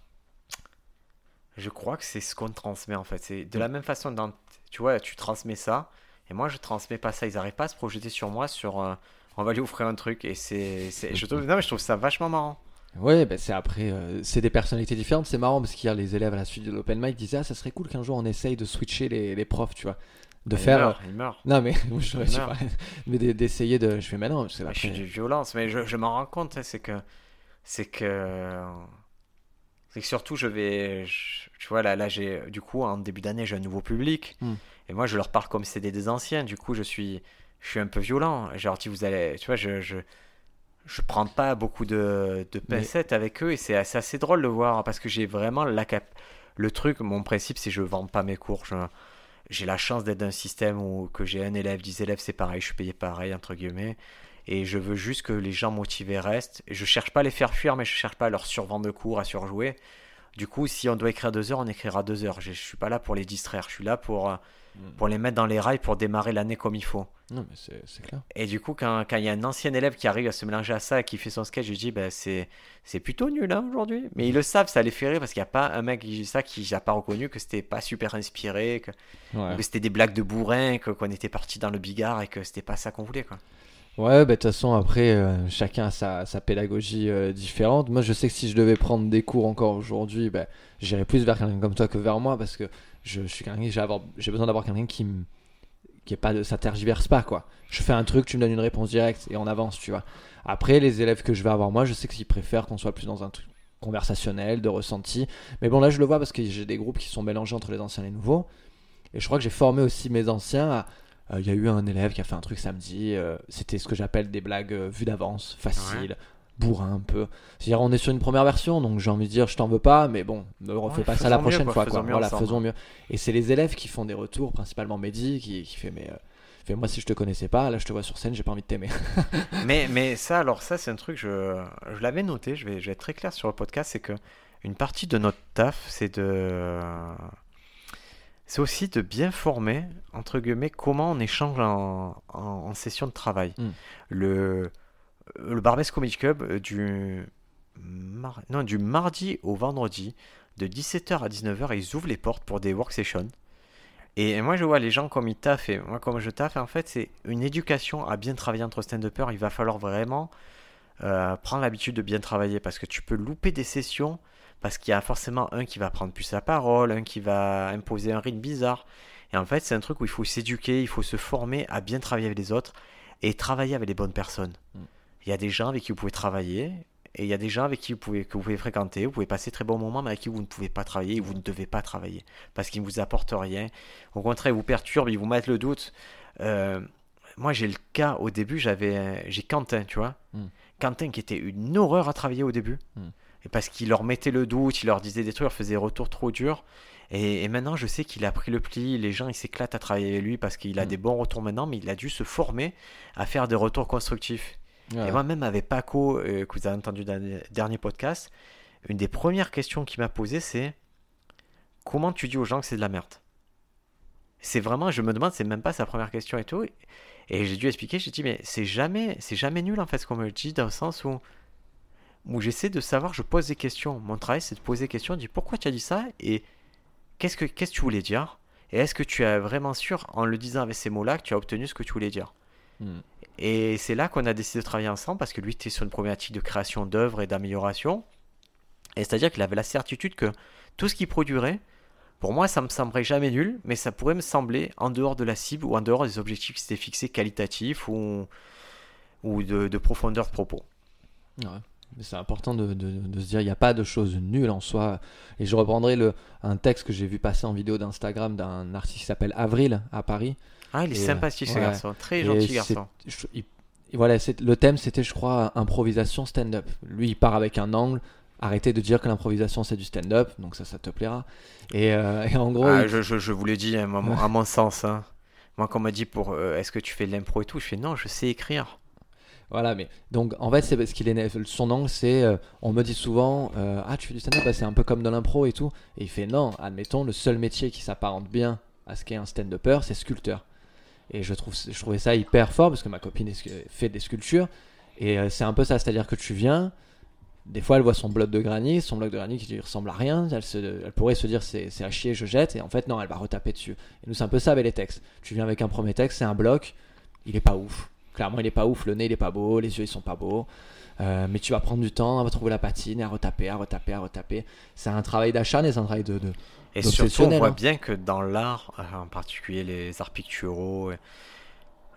Je crois que c'est ce qu'on transmet en fait. C'est de la même façon, dans... tu vois, tu transmets ça, et moi je transmets pas ça. Ils n'arrivent pas à se projeter sur moi, sur. euh, On va lui offrir un truc, et c'est. c'est- Je trouve... Non, mais je trouve ça vachement marrant. Ouais, ben c'est après, euh, c'est des personnalités différentes. C'est marrant parce qu'hier, les élèves à la suite de l'open mic disaient Ah, ça serait cool qu'un jour on essaye de switcher les, les profs, tu vois. De Il faire. meurt, il meurt. Non, mais <laughs> je, je pas. <laughs> Mais d'e- d'essayer de. Je fais maintenant. C'est Ah, Je suis du violence, mais je, je m'en rends compte, hein, c'est que. C'est que. C'est que surtout, je vais. je- tu vois, là, là j'ai. Du coup, en début d'année, j'ai un nouveau public. Hmm. Et moi, je leur parle comme si c'était des anciens. Du coup, je suis. Je suis un peu violent. Genre, si vous allez. Tu vois, je. Je prends pas beaucoup de, de Mais- pincettes avec eux et c'est assez, assez drôle de voir parce que j'ai vraiment la cap... Le truc, mon principe, c'est je vends pas mes cours. Je- J'ai la chance d'être dans un système où que j'ai un élève, dix élèves, c'est pareil, je suis payé pareil, entre guillemets. Et je veux juste que les gens motivés restent. Je cherche pas à les faire fuir, mais je cherche pas à leur survendre de cours, à surjouer. Du coup, si on doit écrire deux heures, on écrira deux heures. Je, je suis pas là pour les distraire, je suis là pour, pour les mettre dans les rails pour démarrer l'année comme il faut. Non, mais c'est clair. Et du coup, quand quand il y a un ancien élève qui arrive à se mélanger à ça et qui fait son sketch, je dis, bah, c'est, plutôt nul hein, aujourd'hui. Mais ils le savent, ça les fait rire parce qu'il n'y a pas un mec qui dit ça qui n'a pas reconnu que c'était pas super inspiré, que, Ouais. que c'était des blagues de bourrin, que, qu'on était parti dans le bigard et que c'était pas ça qu'on voulait. Quoi. Ouais, bah, de toute façon, après, euh, chacun a sa, sa pédagogie euh, différente. Moi, je sais que si je devais prendre des cours encore aujourd'hui, bah, j'irais plus vers quelqu'un comme toi que vers moi parce que je, suis quelqu'un, j'ai, besoin d'avoir quelqu'un qui qui est pas de. ça tergiverse pas, quoi. Je fais un truc, tu me donnes une réponse directe et on avance, tu vois. Après, les élèves que je vais avoir, moi, je sais qu'ils préfèrent qu'on soit plus dans un truc conversationnel, de ressenti. Mais bon, là, je le vois parce que j'ai des groupes qui sont mélangés entre les anciens et les nouveaux. Et je crois que j'ai formé aussi mes anciens euh, Il y a eu un élève qui a fait un truc samedi. euh, C'était ce que j'appelle des blagues euh, vues d'avance, faciles, bourrin un peu. C'est-à-dire, on est sur une première version, donc j'ai envie de dire, je t'en veux pas, mais bon, ne refais Ouais, pas ça la mieux, prochaine quoi, fois. faisons Quoi. mieux Voilà, faisons mieux. Et c'est les élèves qui font des retours, principalement Mehdi, qui, qui fait, mais. euh, fait, moi, si je te connaissais pas, là, je te vois sur scène, j'ai pas envie de t'aimer. <laughs> mais, mais ça, alors, ça, c'est un truc, je, je l'avais noté, je vais, je vais être très clair sur le podcast, c'est que une partie de notre taf, c'est de. C'est aussi de bien former, entre guillemets, comment on échange en, en, en session de travail. Mm. Le, le Barbès Comedy Club, euh, du, non, du mardi au vendredi, de 17h à 19h, ils ouvrent les portes pour des work sessions. Et moi, je vois les gens comme ils taffent, et moi, comme je taffe, en fait, c'est une éducation à bien travailler entre stand-uppers. Il va falloir vraiment euh, prendre l'habitude de bien travailler parce que tu peux louper des sessions parce qu'il y a forcément un qui va prendre plus la parole, un qui va imposer un rythme bizarre. Et en fait, c'est un truc où il faut s'éduquer, il faut se former à bien travailler avec les autres et travailler avec les bonnes personnes. Mm. Il y a des gens avec qui vous pouvez travailler et il y a des gens avec qui vous pouvez, que vous pouvez fréquenter, vous pouvez passer très bons moments, mais avec qui vous ne pouvez pas travailler et vous ne devez pas travailler parce qu'ils ne vous apportent rien. Au contraire, ils vous perturbent, ils vous mettent le doute. Euh, moi, j'ai le cas au début, j'avais, j'ai Quentin, tu vois. Mm. Quentin qui était une horreur à travailler au début. Mm. Et parce qu'il leur mettait le doute, il leur disait des trucs, il leur faisait des retours trop durs. Et, et maintenant, je sais qu'il a pris le pli, les gens, ils s'éclatent à travailler avec lui parce qu'il a Mm. des bons retours maintenant, mais il a dû se former à faire des retours constructifs. Ouais. Et moi-même, avec Paco, euh, que vous avez entendu dans le dernier podcast, une des premières questions qu'il m'a posées, c'est comment tu dis aux gens que c'est de la merde? C'est vraiment, je me demande, c'est même pas sa première question et tout. Et j'ai dû expliquer, j'ai dit, mais c'est jamais, c'est jamais nul en fait ce qu'on me dit, dans le sens où, où j'essaie de savoir, je pose des questions. Mon travail, c'est de poser des questions, de dire pourquoi tu as dit ça et qu'est-ce que, qu'est-ce que tu voulais dire? Et est-ce que tu es vraiment sûr, en le disant avec ces mots-là, que tu as obtenu ce que tu voulais dire? Mm. Et c'est là qu'on a décidé de travailler ensemble parce que lui, était sur une problématique de création d'œuvres et d'amélioration. Et c'est-à-dire qu'il avait la certitude que tout ce qu'il produirait, pour moi, ça me semblerait jamais nul, mais ça pourrait me sembler en dehors de la cible ou en dehors des objectifs qui s'étaient fixés qualitatifs ou, ou de, de profondeur de propos. C'est important de, se dire, il n'y a pas de choses nulles en soi. Et je reprendrai un texte que j'ai vu passer en vidéo d'Instagram d'un artiste qui s'appelle Avril à Paris. Ah, il est Et, sympathique ce ouais. garçon, très gentil garçon. je- il- et voilà, le thème c'était, je crois, improvisation stand-up. Lui, il part avec un angle. Arrêtez de dire que l'improvisation c'est du stand-up, donc ça, ça te plaira. Et, euh, et en gros, Ah, il- je, je, je vous l'ai dit, à mon, à mon sens. hein. Moi, quand on m'a dit pour euh, est-ce que tu fais de l'impro et tout, je fais non, je sais écrire. Voilà, mais donc en fait, c'est parce qu'il est son angle, c'est euh, on me dit souvent euh, ah tu fais du stand-up, bah, c'est un peu comme de l'impro et tout, et il fait non, admettons le seul métier qui s'apparente bien à ce qu'est un stand-upper, c'est sculpteur. Et je trouve je trouvais ça hyper fort parce que ma copine fait des sculptures et euh, c'est un peu ça, c'est-à-dire que tu viens, des fois elle voit son bloc de granit, son bloc de granit qui lui ressemble à rien, elle, pourrait se dire c'est à chier, je jette, et en fait non, elle va retaper dessus. Et nous c'est un peu ça avec les textes. Tu viens avec un premier texte, c'est un bloc, il est pas ouf. Clairement, il est pas ouf. Le nez, il est pas beau. Les yeux, ils sont pas beaux. Euh, mais tu vas prendre du temps à retrouver la patine, à retaper, à retaper, à retaper. C'est un travail d'acharné, c'est un travail de- Et surtout, on voit hein. bien que dans l'art, euh, en particulier les arts picturaux,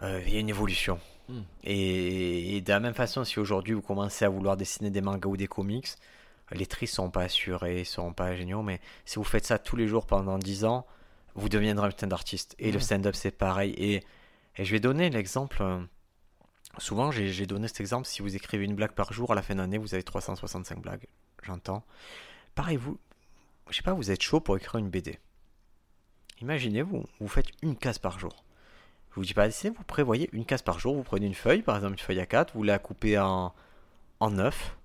euh, il y a une évolution. Mm. Et, et de la même façon, si aujourd'hui vous commencez à vouloir dessiner des mangas ou des comics, les tristes sont pas assurés, sont pas géniaux, mais si vous faites ça tous les jours pendant 10 ans, vous deviendrez un putain d'artiste. Et le Ouais. stand-up, c'est pareil. Et, et je vais donner l'exemple. euh, souvent, j'ai j'ai donné cet exemple. Si vous écrivez une blague par jour, à la fin d'année, vous avez 365 blagues. J'entends. Pareil, vous, je sais pas, vous êtes chaud pour écrire une BD. Imaginez, vous, faites une case par jour. Je vous dis pas dessiner, vous prévoyez une case par jour. Vous prenez une feuille, par exemple une feuille à 4, vous la coupez en, en 9.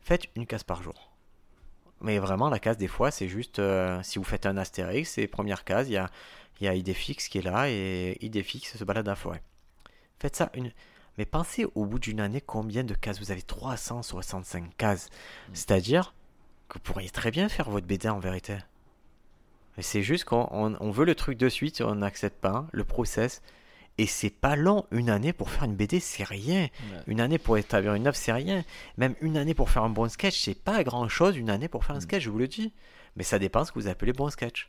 Faites une case par jour. Mais vraiment, la case, des fois, c'est juste. euh, si vous faites un astérix, c'est première case, il y a, y a Idéfix qui est là et Idéfix se balade dans la forêt. Faites ça une. Mais pensez au bout d'une année combien de cases vous avez 365 cases. C'est-à-dire que vous pourriez très bien faire votre BD en vérité. Mais c'est juste qu'on on- on veut le truc de suite, on n'accepte pas le process. Et c'est pas long, une année pour faire une BD, c'est rien. Une année pour établir une œuvre, c'est rien. Même une année pour faire un bon sketch, c'est pas grand chose, une année pour faire un Mm. sketch, je vous le dis. Mais ça dépend ce que vous appelez bon sketch.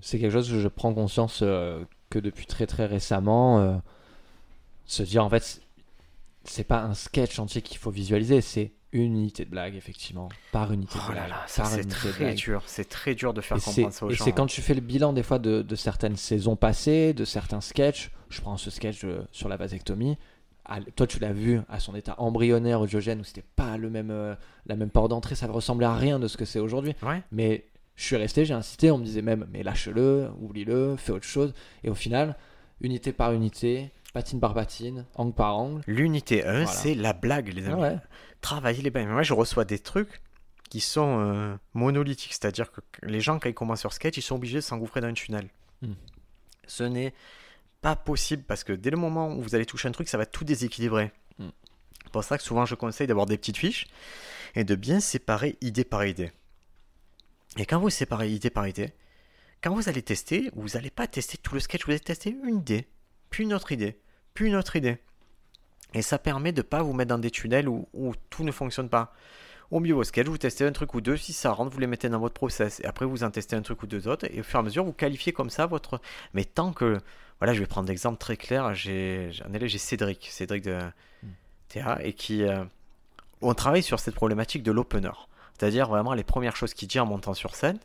C'est quelque chose que je prends conscience euh, que depuis très très récemment. euh, se dire en fait, c'est- pas un sketch entier qu'il faut visualiser, c'est une unité de blague, effectivement. Par unité de Oh là blague. là, ça par c'est de très dur, c'est très dur de faire Et comprendre ça aux et gens. c'est quand tu fais le bilan des fois de, de certaines saisons passées, de certains sketchs. Je prends ce sketch euh, sur la vasectomie. À toi, tu l'as vu à son état embryonnaire au Diogène où c'était pas le même, euh, la même porte d'entrée, ça ressemblait à rien de ce que c'est aujourd'hui. Ouais. Mais je suis resté, j'ai insisté, on me disait même, mais lâche-le, oublie-le, fais autre chose. Et au final, unité par unité, patine par patine, angle par angle. L'unité 1, Voilà. c'est la blague, les amis. ouais. Travailler les blagues. Moi, je reçois des trucs qui sont euh, monolithiques, c'est-à-dire que les gens, quand ils commencent sur sketch, ils sont obligés de s'engouffrer dans un tunnel. Hmm. Ce n'est pas possible parce que dès le moment où vous allez toucher un truc, ça va tout déséquilibrer. Hmm. C'est pour ça que souvent, je conseille d'avoir des petites fiches et de bien séparer idée par idée. Et quand vous séparez idée par idée, quand vous allez tester, vous n'allez pas tester tout le sketch, vous allez tester une idée, puis une autre idée, puis une autre idée. Et ça permet de ne pas vous mettre dans des tunnels où, tout ne fonctionne pas. Au vos sketchs, vous testez un truc ou deux, si ça rentre, vous les mettez dans votre process. Et après, vous en testez un truc ou deux autres, et au fur et à mesure, vous qualifiez comme ça votre... Mais tant que... Voilà, je vais prendre l'exemple très clair, j'ai j'ai Cédric, Cédric de TA, et qui... euh, On travaille sur cette problématique de l'opener. C'est-à-dire vraiment les premières choses qu'il dit en montant sur scène.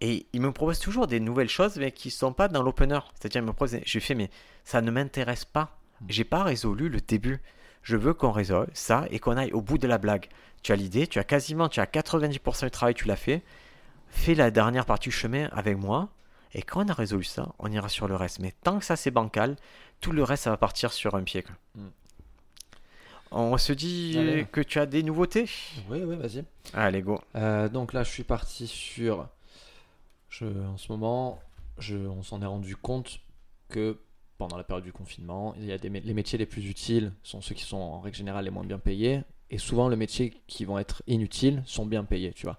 Et il me propose toujours des nouvelles choses, mais qui ne sont pas dans l'opener. C'est-à-dire, il me propose, je fais, mais ça ne m'intéresse pas. J'ai pas résolu le début. Je veux qu'on résolve ça et qu'on aille au bout de la blague. Tu as l'idée, tu as quasiment, tu as 90% du travail, tu l'as fait. Fais la dernière partie du chemin avec moi. Et quand on a résolu ça, on ira sur le reste. Mais tant que ça c'est bancal, tout le reste ça va partir sur un pied. quoi. Mm. On se dit Allez. que tu as des nouveautés? Oui, oui, vas-y. Allez, go. Euh, donc là, je suis parti sur. En ce moment, je, on s'en est rendu compte que pendant la période du confinement, il y a les métiers les plus utiles sont ceux qui sont en règle générale les moins bien payés. Et souvent, les métiers qui vont être inutiles sont bien payés, tu vois.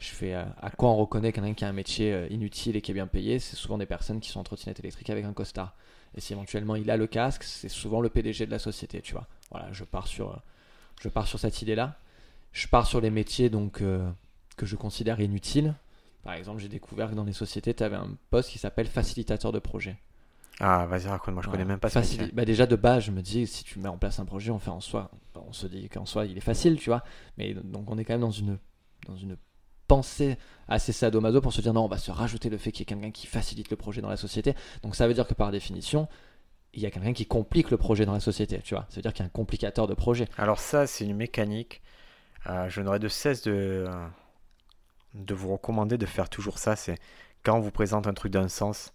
Je fais euh, à quoi on reconnaît quelqu'un qui a un métier euh, inutile et qui est bien payé C'est souvent des personnes qui sont en trottinette électrique avec un costard. Et si éventuellement il a le casque, c'est souvent le PDG de la société, tu vois. Voilà, je pars sur, euh, je pars sur cette idée-là. Je pars sur les métiers donc que je considère inutiles. Par exemple, j'ai découvert que dans les sociétés, tu avais un poste qui s'appelle facilitateur de projet. Ah, vas-y, raconte-moi, je connais Voilà. même pas ce Facili- métier. bah déjà de base, je me dis si tu mets en place un projet, on fait en soi, on se dit qu'en soi il est facile, tu vois. Mais donc on est quand même dans une dans une pensée assez sadomaso pour se dire non, on va se rajouter le fait qu'il y ait quelqu'un qui facilite le projet dans la société. Donc ça veut dire que par définition, il y a quelqu'un qui complique le projet dans la société, tu vois. Ça veut dire qu'il y a un complicateur de projet. Alors ça, c'est une mécanique. Euh, je n'aurai de cesse de, de vous recommander de faire toujours ça. C'est quand on vous présente un truc d'un sens,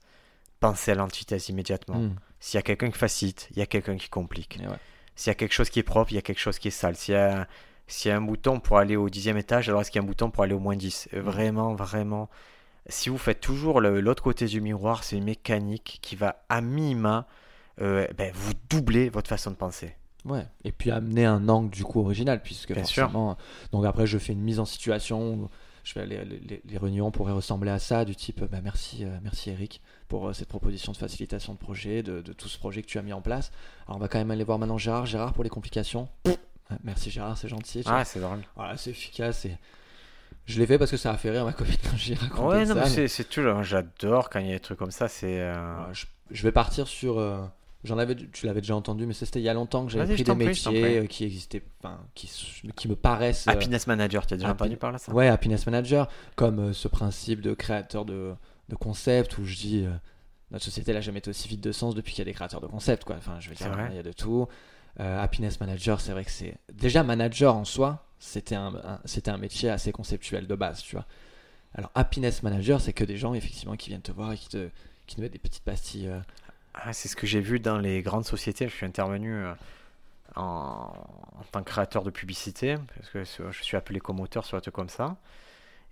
pensez à l'antithèse immédiatement. Hmm. S'il y a quelqu'un qui facilite, il y a quelqu'un qui complique. Ouais. S'il y a quelque chose qui est propre, il y a quelque chose qui est sale. S'il y a, s'il y a un bouton pour aller au dixième étage, alors est-ce qu'il y a un bouton pour aller au moins 10 Euh, Vraiment, vraiment. Si vous faites toujours le- l'autre côté du miroir, c'est une mécanique qui va à minima euh, ben, vous doubler votre façon de penser. Ouais, et puis amener un angle du coup original, puisque Bien sûr. forcément. Donc après, je fais une mise en situation. où Je fais les, les- les réunions pourraient ressembler à ça, du type bah, merci, euh, merci Eric pour euh, cette proposition de facilitation de projet, de, de tout ce projet que tu as mis en place. Alors on va quand même aller voir maintenant Gérard. Gérard pour les complications. Merci Gérard, c'est gentil. Ah, c'est drôle. Voilà, c'est efficace. Et... Je l'ai fait parce que ça a fait rire ma copine quand j'ai raconté Ouais, non, ça. mais c'est- c'est toujours. J'adore quand il y a des trucs comme ça. C'est. euh, je vais partir sur. J'en avais, tu l'avais déjà entendu, mais c'était il y a longtemps que j'avais pris des métiers euh, qui existaient, enfin, qui, qui me paraissent. euh, Happiness Manager, tu as déjà entendu parler de ça? Ouais, happiness manager, comme euh, ce principe de créateur de, de concept où je dis notre société n'a jamais été aussi vide de sens depuis qu'il y a des créateurs de concept, quoi. Enfin, je veux dire, il y a de tout. Euh, happiness manager, c'est vrai que c'est déjà manager en soi, c'était un, un- c'était un métier assez conceptuel de base, tu vois. Alors happiness manager, c'est que des gens effectivement qui viennent te voir et qui te qui te mettent des petites pastilles. euh, Ah, c'est ce que j'ai vu dans les grandes sociétés. Je suis intervenu euh, en, en tant que créateur de publicité, parce que je suis appelé comme auteur sur un truc comme ça.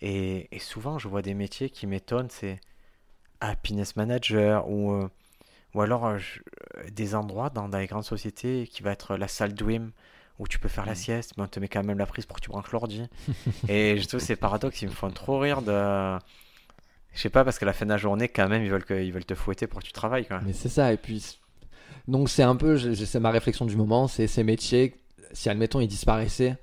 Et, et souvent, je vois des métiers qui m'étonnent, c'est happiness manager ou, euh, ou alors euh, je- des endroits dans, dans les grandes sociétés qui va être la salle Dream où tu peux faire la Mm. sieste, mais on te met quand même la prise pour que tu branches l'ordi. et je trouve ces paradoxes, ils me font trop rire de... Je sais pas, parce qu'à la fin de la journée, quand même, ils veulent, que, ils veulent te fouetter pour que tu travailles. Mais c'est ça, et puis. Donc c'est un peu, je- je- c'est ma réflexion du moment, c'est ces métiers, si admettons ils disparaissaient,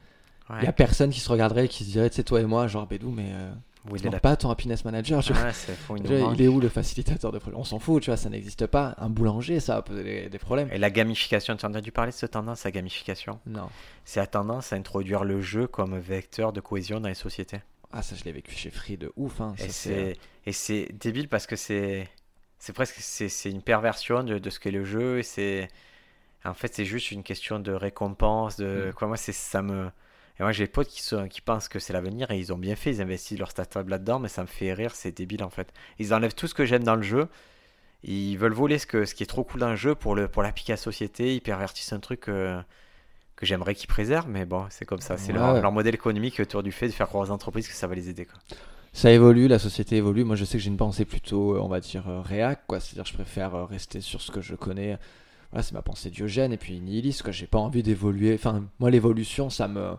il Ouais. y a personne qui se regarderait et qui se dirait, tu sais, toi et moi, genre Bédou, mais euh, Où il est la pas ton happiness manager, vois. Ouais, c'est fou, il est où le facilitateur de projet On s'en fout, tu vois, ça n'existe pas. Un boulanger, ça va poser des, des problèmes. Et la gamification, tu en as dû parler de cette tendance à gamification? Non. C'est la tendance à introduire le jeu comme vecteur de cohésion dans les sociétés. Ah, ça, je l'ai vécu chez Free de ouf. Hein. Et c'est- c'est et c'est débile parce que c'est c'est presque c'est c'est une perversion de, de ce qu'est le jeu et c'est en fait c'est juste une question de récompense de Mm. quoi moi c'est ça me et moi j'ai des potes qui sont qui pensent que c'est l'avenir et ils ont bien fait ils investissent leur startup là-dedans mais ça me fait rire c'est débile en fait ils enlèvent tout ce que j'aime dans le jeu ils veulent voler ce que ce qui est trop cool dans le jeu pour le pour l'appliquer à la société ils pervertissent un truc euh, que j'aimerais qu'ils préservent mais bon c'est comme ça c'est Ouais, leur, ouais. leur modèle économique autour du fait de faire croire aux entreprises que ça va les aider quoi. Ça évolue, la société évolue. Moi, je sais que j'ai une pensée plutôt, euh, on va dire, euh, réac, quoi. C'est-à-dire, je préfère euh, rester sur ce que je connais. Voilà, c'est ma pensée diogène et puis nihiliste, quoi. J'ai pas envie d'évoluer. Enfin, moi, l'évolution, ça me.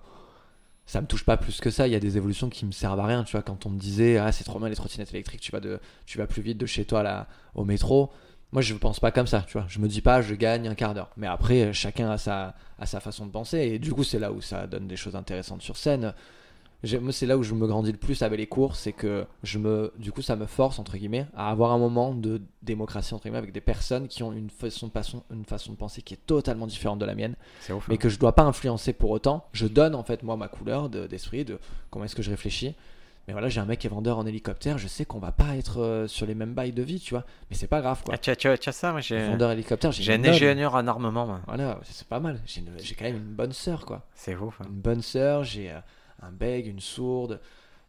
Ça me touche pas plus que ça. Il y a des évolutions qui me servent à rien. Tu vois, quand on me disait, ah, c'est trop bien les trottinettes électriques, tu vas, de, tu vas plus vite de chez toi là, au métro. Moi, je pense pas comme ça, tu vois. Je me dis pas, je gagne un quart d'heure. Mais après, chacun a sa, a sa façon de penser. Et du coup, c'est là où ça donne des choses intéressantes sur scène. Moi, c'est là où je me grandis le plus avec les cours, c'est que je me, du coup, ça me force entre guillemets à avoir un moment de démocratie entre guillemets avec des personnes qui ont une façon de, façon, une façon de penser qui est totalement différente de la mienne, c'est ouf mais hein. que je dois pas influencer pour autant. Je donne en fait moi ma couleur de- d'esprit, de, comment est-ce que je réfléchis. Mais voilà, j'ai un mec qui est vendeur en hélicoptère, je sais qu'on va pas être euh, sur les mêmes bails de vie, tu vois. Mais c'est pas grave quoi. Ah, tu, as, tu as- tu as ça moi j'ai Vendeur hélicoptère, j'ai un ingénieur en armement, moi. Voilà, c'est pas mal. J'ai une- quand même une bonne sœur quoi. C'est ouf. hein. Une bonne sœur, j'ai euh, un beg, une sourde.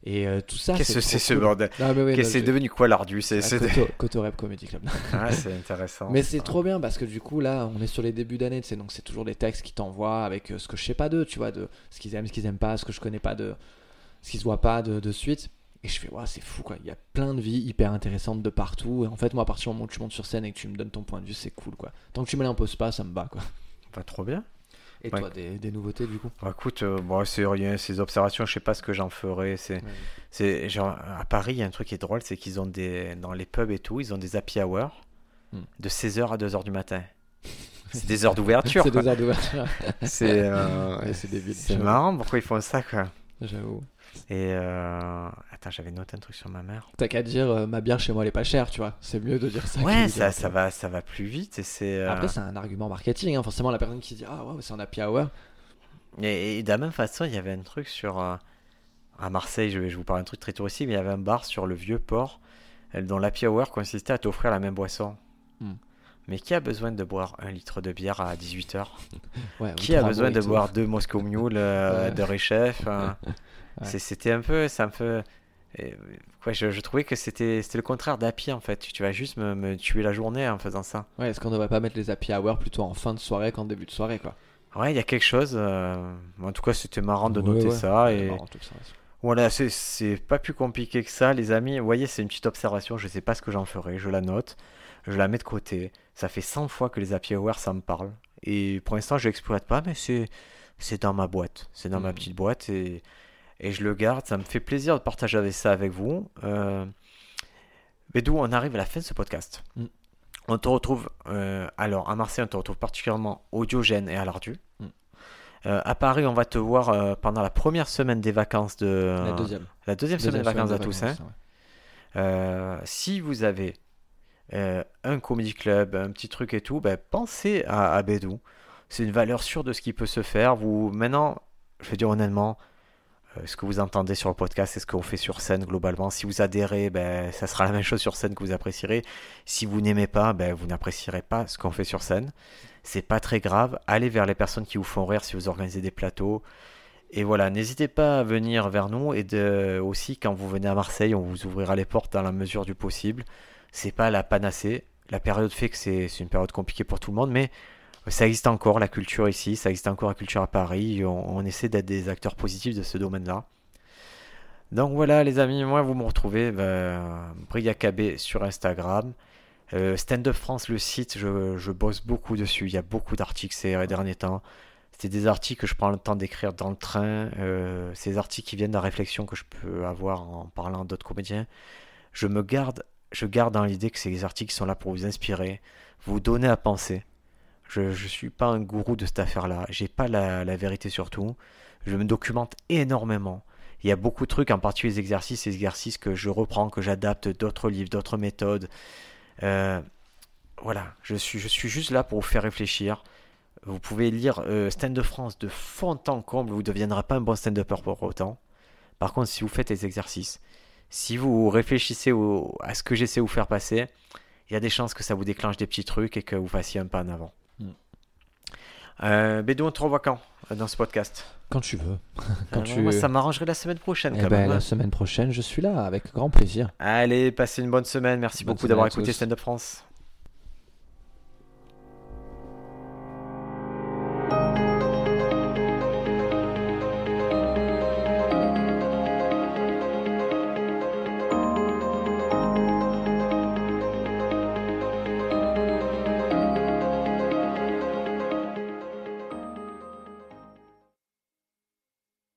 Et euh, tout ça, Qu'est-ce que c'est ce cool. bordel oui, Qu'est-ce c'est devenu quoi l'ardu C'est Ah, c'est- Coto, Coto Rep Comedy Club. <laughs> Ouais, c'est intéressant. Mais c'est trop bien parce que du coup là on est sur les débuts d'année, tu sais, donc c'est toujours des textes qui t'envoient avec euh, ce que je sais pas d'eux, tu vois, de ce qu'ils aiment, ce qu'ils aiment pas, ce que je connais pas de ce qui se voit pas de, de suite. Et je fais, ouais, c'est fou quoi, il y a plein de vies hyper intéressantes de partout. Et en fait, moi, à partir du moment où tu montes sur scène et que tu me donnes ton point de vue, c'est cool quoi. Tant que tu me l'imposes pas, ça me bat quoi. Pas trop bien. Et Ouais. toi, des, des nouveautés du coup? Bon, écoute, euh, bon, c'est rien, ces observations, je sais pas ce que j'en ferai. C'est, c'est genre à Paris, il y a un truc qui est drôle, c'est qu'ils ont des dans les pubs et tout, ils ont des happy hours Hmm. de 16h à 2h du matin. C'est des heures d'ouverture. <laughs> C'est deux heures d'ouverture. C'est euh, <laughs> Ouais, c'est débile, C'est j'avoue. marrant, pourquoi ils font ça quoi. J'avoue. Et euh... attends, j'avais noté un truc sur ma mère. T'as qu'à dire euh, ma bière chez moi elle est pas chère, tu vois. C'est mieux de dire ça. Ouais, ça, va, ça va plus vite et c'est. euh, Après, c'est un argument marketing. hein. Forcément, la personne qui dit Ah, ouais, c'est un happy hour. Et, et de la même façon, il y avait un truc sur. à Marseille, je vais je vous parle d'un truc très touristique, mais il y avait un bar sur le vieux port dont l'happy hour consistait à t'offrir la même boisson. Hmm. Mais qui a besoin de boire un litre de bière à 18h <laughs> Ouais, ou Qui a besoin de boire deux Moscow Mule euh, <laughs> Ouais. de Richef euh, <laughs> Ouais. c'est- C'était un peu. Fait. et, ouais, je, je trouvais que c'était le contraire d'happy en fait. Tu vas juste me, me tuer la journée en faisant ça. Ouais, est-ce qu'on devrait pas mettre les happy hour plutôt en fin de soirée qu'en début de soirée, quoi? Ouais, il y a quelque chose. euh, En tout cas, c'était marrant de Ouais, noter ouais. ça. Et marrant, tout ça. voilà, c'est- c'est pas plus compliqué que ça, les amis. Vous voyez, c'est une petite observation. Je sais pas ce que j'en ferai. Je la note. Je la mets de côté. Ça fait 100 fois que les happy hours, ça me parle. Et pour l'instant, je l'exploite pas, mais c'est c'est dans ma boîte. C'est dans ma Mhm. petite boîte et, et je le garde. Ça me fait plaisir de partager avec ça avec vous. Euh... Mais d'où on arrive à la fin de ce podcast. Mhm. On te retrouve, euh, alors à Marseille, on te retrouve particulièrement au Diogène et à l'Ardu. Mhm. Euh, à Paris, on va te voir euh, pendant la première semaine des vacances de. La deuxième. la deuxième semaine des vacances semaine à de tous. hein. vacances, ouais. Euh, si vous avez un comedy club, un petit truc et tout, ben, pensez à, à Bédou. C'est une valeur sûre de ce qui peut se faire. Vous, maintenant, je vais dire honnêtement, ce que vous entendez sur le podcast, c'est ce qu'on fait sur scène globalement. Si vous adhérez, ben, ça sera la même chose sur scène que vous apprécierez. Si vous n'aimez pas, ben, vous n'apprécierez pas ce qu'on fait sur scène. C'est pas très grave. Allez vers les personnes qui vous font rire si vous organisez des plateaux. Et voilà, n'hésitez pas à venir vers nous et aussi quand vous venez à Marseille, on vous ouvrira les portes dans la mesure du possible. C'est pas la panacée. La période fait que c'est une période compliquée pour tout le monde, mais ça existe encore la culture ici, ça existe encore la culture à Paris. On, essaie d'être des acteurs positifs de ce domaine-là. Donc voilà les amis, moi vous me retrouvez ben, Briacabé sur Instagram. Euh, Stand Up France, le site, je, je bosse beaucoup dessus. Il y a beaucoup d'articles ces derniers temps. C'est des articles que je prends le temps d'écrire dans le train. Euh, ces articles qui viennent de la réflexion que je peux avoir en parlant d'autres comédiens. Je me garde, je garde dans l'idée que ces articles sont là pour vous inspirer, vous donner à penser. Je ne suis pas un gourou de cette affaire-là. J'ai pas la, vérité sur tout. Je me documente énormément. Il y a beaucoup de trucs, en particulier les exercices, les exercices que je reprends, que j'adapte d'autres livres, d'autres méthodes. Euh, voilà, je suis, juste là pour vous faire réfléchir. Vous pouvez lire euh, Stand de France de fond en comble, vous ne deviendrez pas un bon stand-upper pour autant. Par contre, si vous faites les exercices, si vous réfléchissez à ce que j'essaie de vous faire passer, il y a des chances que ça vous déclenche des petits trucs et que vous fassiez un pas en avant. Euh, Bédou, on te revoit quand euh, dans ce podcast? Quand tu veux. <laughs> Quand Euh, tu... Moi, ça m'arrangerait la semaine prochaine Eh quand ben, même. hein. la semaine prochaine, je suis là avec grand plaisir. Allez, passez une bonne semaine. Merci Bonne beaucoup d'avoir écouté. Stand Up France.